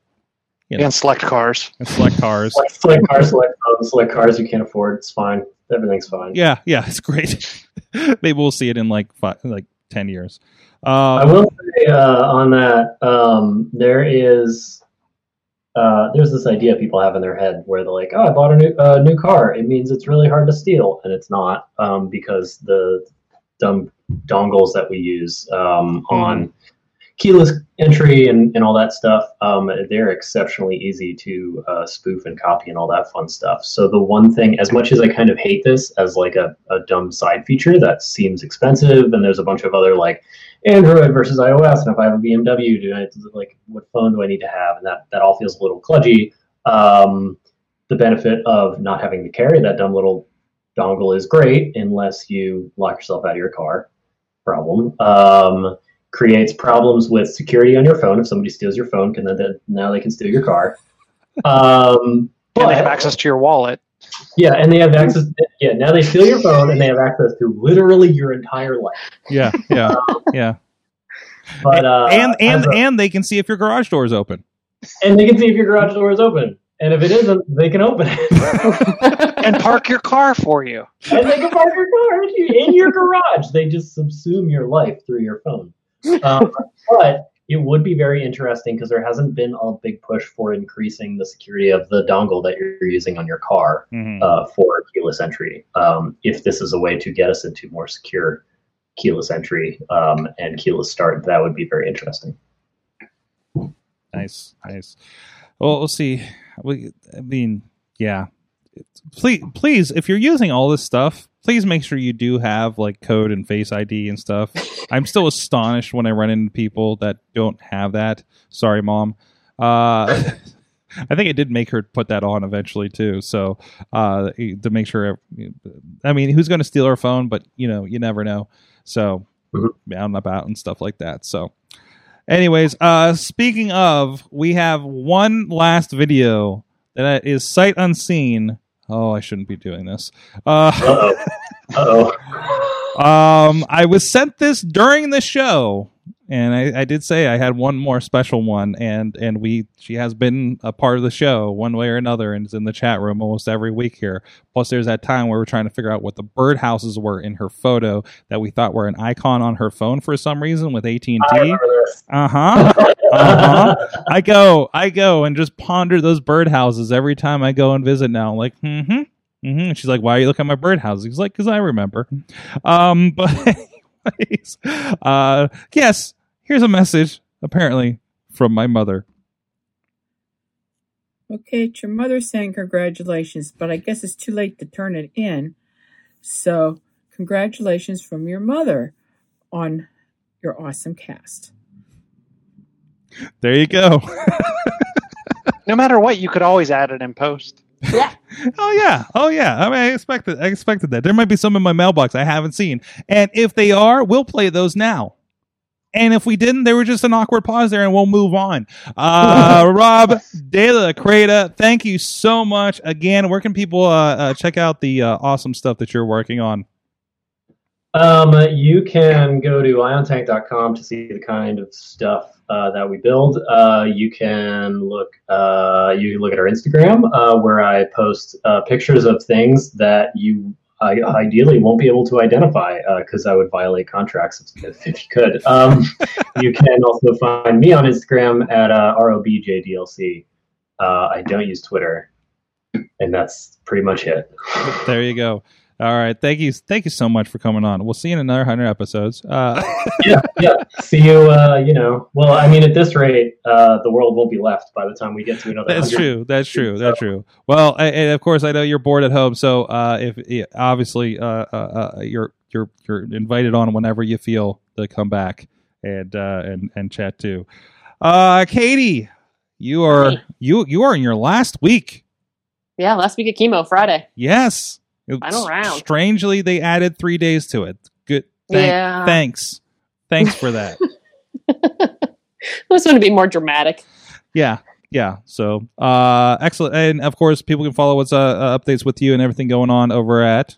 you know, And select cars. and select cars. Select, select cars, select phones, select cars you can't afford. It's fine. Everything's fine. Yeah, yeah, it's great. Maybe we'll see it in like five, like ten years. Uh, I will say uh, on that, um, there is uh, there's this idea people have in their head where they're like, "Oh, I bought a new uh, new car. It means it's really hard to steal," and it's not um, because the dumb dongles that we use um, on keyless entry and, and all that stuff, um, they're exceptionally easy to uh, spoof and copy and all that fun stuff. So the one thing, as much as I kind of hate this as like a, a dumb side feature that seems expensive, and there's a bunch of other like Android versus iOS, and if I have a BMW, do I like what phone do I need to have? And that that all feels a little kludgy. Um, the benefit of not having to carry that dumb little dongle is great, unless you lock yourself out of your car. Problem. Um, creates problems with security on your phone. If somebody steals your phone, can then now they can steal your car. Um, And they have access to your wallet. yeah, and they have access. Yeah, now they steal your phone and they have access to literally your entire life. yeah, yeah, yeah. But uh, and and a- and they can see if your garage door is open. and they can see if your garage door is open, and if it isn't, they can open it. and park your car for you. and they can park your car in your garage. They just subsume your life through your phone. Um, but it would be very interesting because there hasn't been a big push for increasing the security of the dongle that you're using on your car Mhm. uh, for keyless entry. Um, if this is a way to get us into more secure keyless entry um, and keyless start, that would be very interesting. Nice, nice. Well, we'll see. We, I mean, yeah. Please, please, if you're using all this stuff, please make sure you do have like code and Face ID and stuff. I'm still astonished when I run into people that don't have that. Sorry, mom. Uh, I think I did make her put that on eventually too. So uh, to make sure, I mean, who's going to steal her phone? But you know, you never know. So out and about and stuff like that. So, anyways, uh, speaking of, we have one last video that is sight unseen. Oh, I shouldn't be doing this. Uh, Uh-oh. um, I was sent this during the show, and I, I did say I had one more special one, and and we she has been a part of the show one way or another, and is in the chat room almost every week here. Plus, there's that time where we're trying to figure out what the birdhouses were in her photo that we thought were an icon on her phone for some reason with AT and T. Uh huh. Uh huh. I go, I go and just ponder those birdhouses every time I go and visit now. I'm like, hmm. Mm-hmm. She's like, "Why are you looking at my birdhouses?" He's like, "Cause I remember." Um, but anyways, uh, yes, here's a message apparently from my mother. Okay, it's your mother saying congratulations, but I guess it's too late to turn it in. So, congratulations from your mother on your awesome cast. There you go. No matter what, you could always add it in post. Yeah. oh yeah, oh yeah. I mean, I expected, I expected that. There might be some in my mailbox I haven't seen, and if they are, we'll play those now. And if we didn't, there was just an awkward pause there, and we'll move on. Uh, Rob De La Creta, thank you so much again. Where can people uh, uh, check out the uh, awesome stuff that you're working on? Um, you can go to iontank.com to see the kind of stuff uh, that we build. Uh, you can look. Uh, you can look at our Instagram uh, where I post uh, pictures of things that you I ideally won't be able to identify because I would violate contracts if, if you could. Um, you can also find me on Instagram at uh, robjdlc. Uh, I don't use Twitter, and that's pretty much it. There you go. All right, thank you, thank you so much for coming on. We'll see you in another hundred episodes. Uh, yeah, yeah. See you. Uh, you know, well, I mean, at this rate, uh, the world won't be left by the time we get to another. That's 100. true. That's true. That's true. Well, I, and of course, I know you're bored at home, so uh, if yeah, obviously uh, uh, uh, you're you're you're invited on whenever you feel to come back and uh, and and chat too. Uh, Katie, you are you you are in your last week. Yeah, last week of chemo, Friday. Yes. Final round. Strangely, they added three days to it. Good. Thank, Yeah. Thanks. Thanks for that. I was going to be more dramatic. yeah. Yeah. So, uh, excellent. And of course, people can follow what's uh, uh, updates with you and everything going on over at.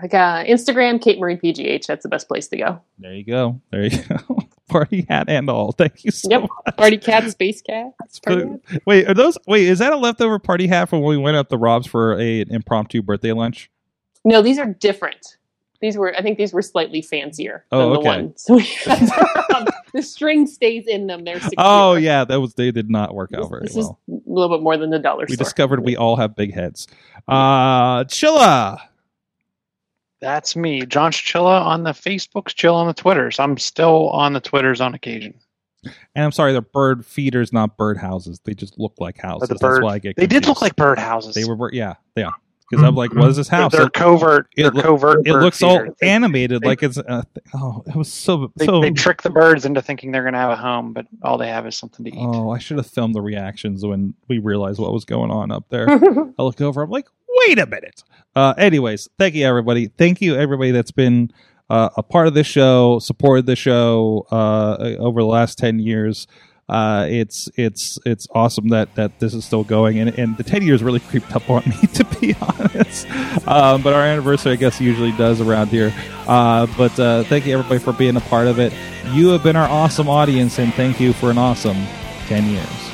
Like, uh, Instagram, Kate Marie PGH. That's the best place to go. There you go. There you go. party hat and all. Thank you so Yep. much. Party cat, space cat. Party. Wait, are those? Wait, is that a leftover party hat from when we went up to Rob's for a, an impromptu birthday lunch? No, these are different. These were, I think, these were slightly fancier Oh, than the okay. one. So we the string stays in them. They're secure. Oh yeah, that was they did not work out very this well. is a little bit more than the dollar We store. discovered we all have big heads. Uh, Chilla. That's me, John Chilla on the Facebooks, Chill on the Twitters. I'm still on the Twitters on occasion. And I'm sorry, they're bird feeders, not bird houses. They just look like houses. the That's bird- why I get. they did look like bird houses. They were, bir- yeah, yeah. Because I'm like, what is this They're- house? they're It- covert- It, they're covert It looks all feeders. animated, They- like it's. Uh, oh, it was so They, so. they trick the birds into thinking they're going to have a home, but all they have is something to eat. Oh, I should have filmed the reactions when we realized what was going on up there. I look over, I'm like, wait a minute. Uh, anyways, thank you everybody. Thank you everybody that's been uh, a part of this show, supported the show uh, over the last ten years. Uh, it's it's it's awesome that that this is still going, and and the ten years really creeped up on me to be honest. Um, but our anniversary, I guess, usually does around here. Uh, but uh, thank you everybody for being a part of it. You have been our awesome audience, and thank you for an awesome ten years.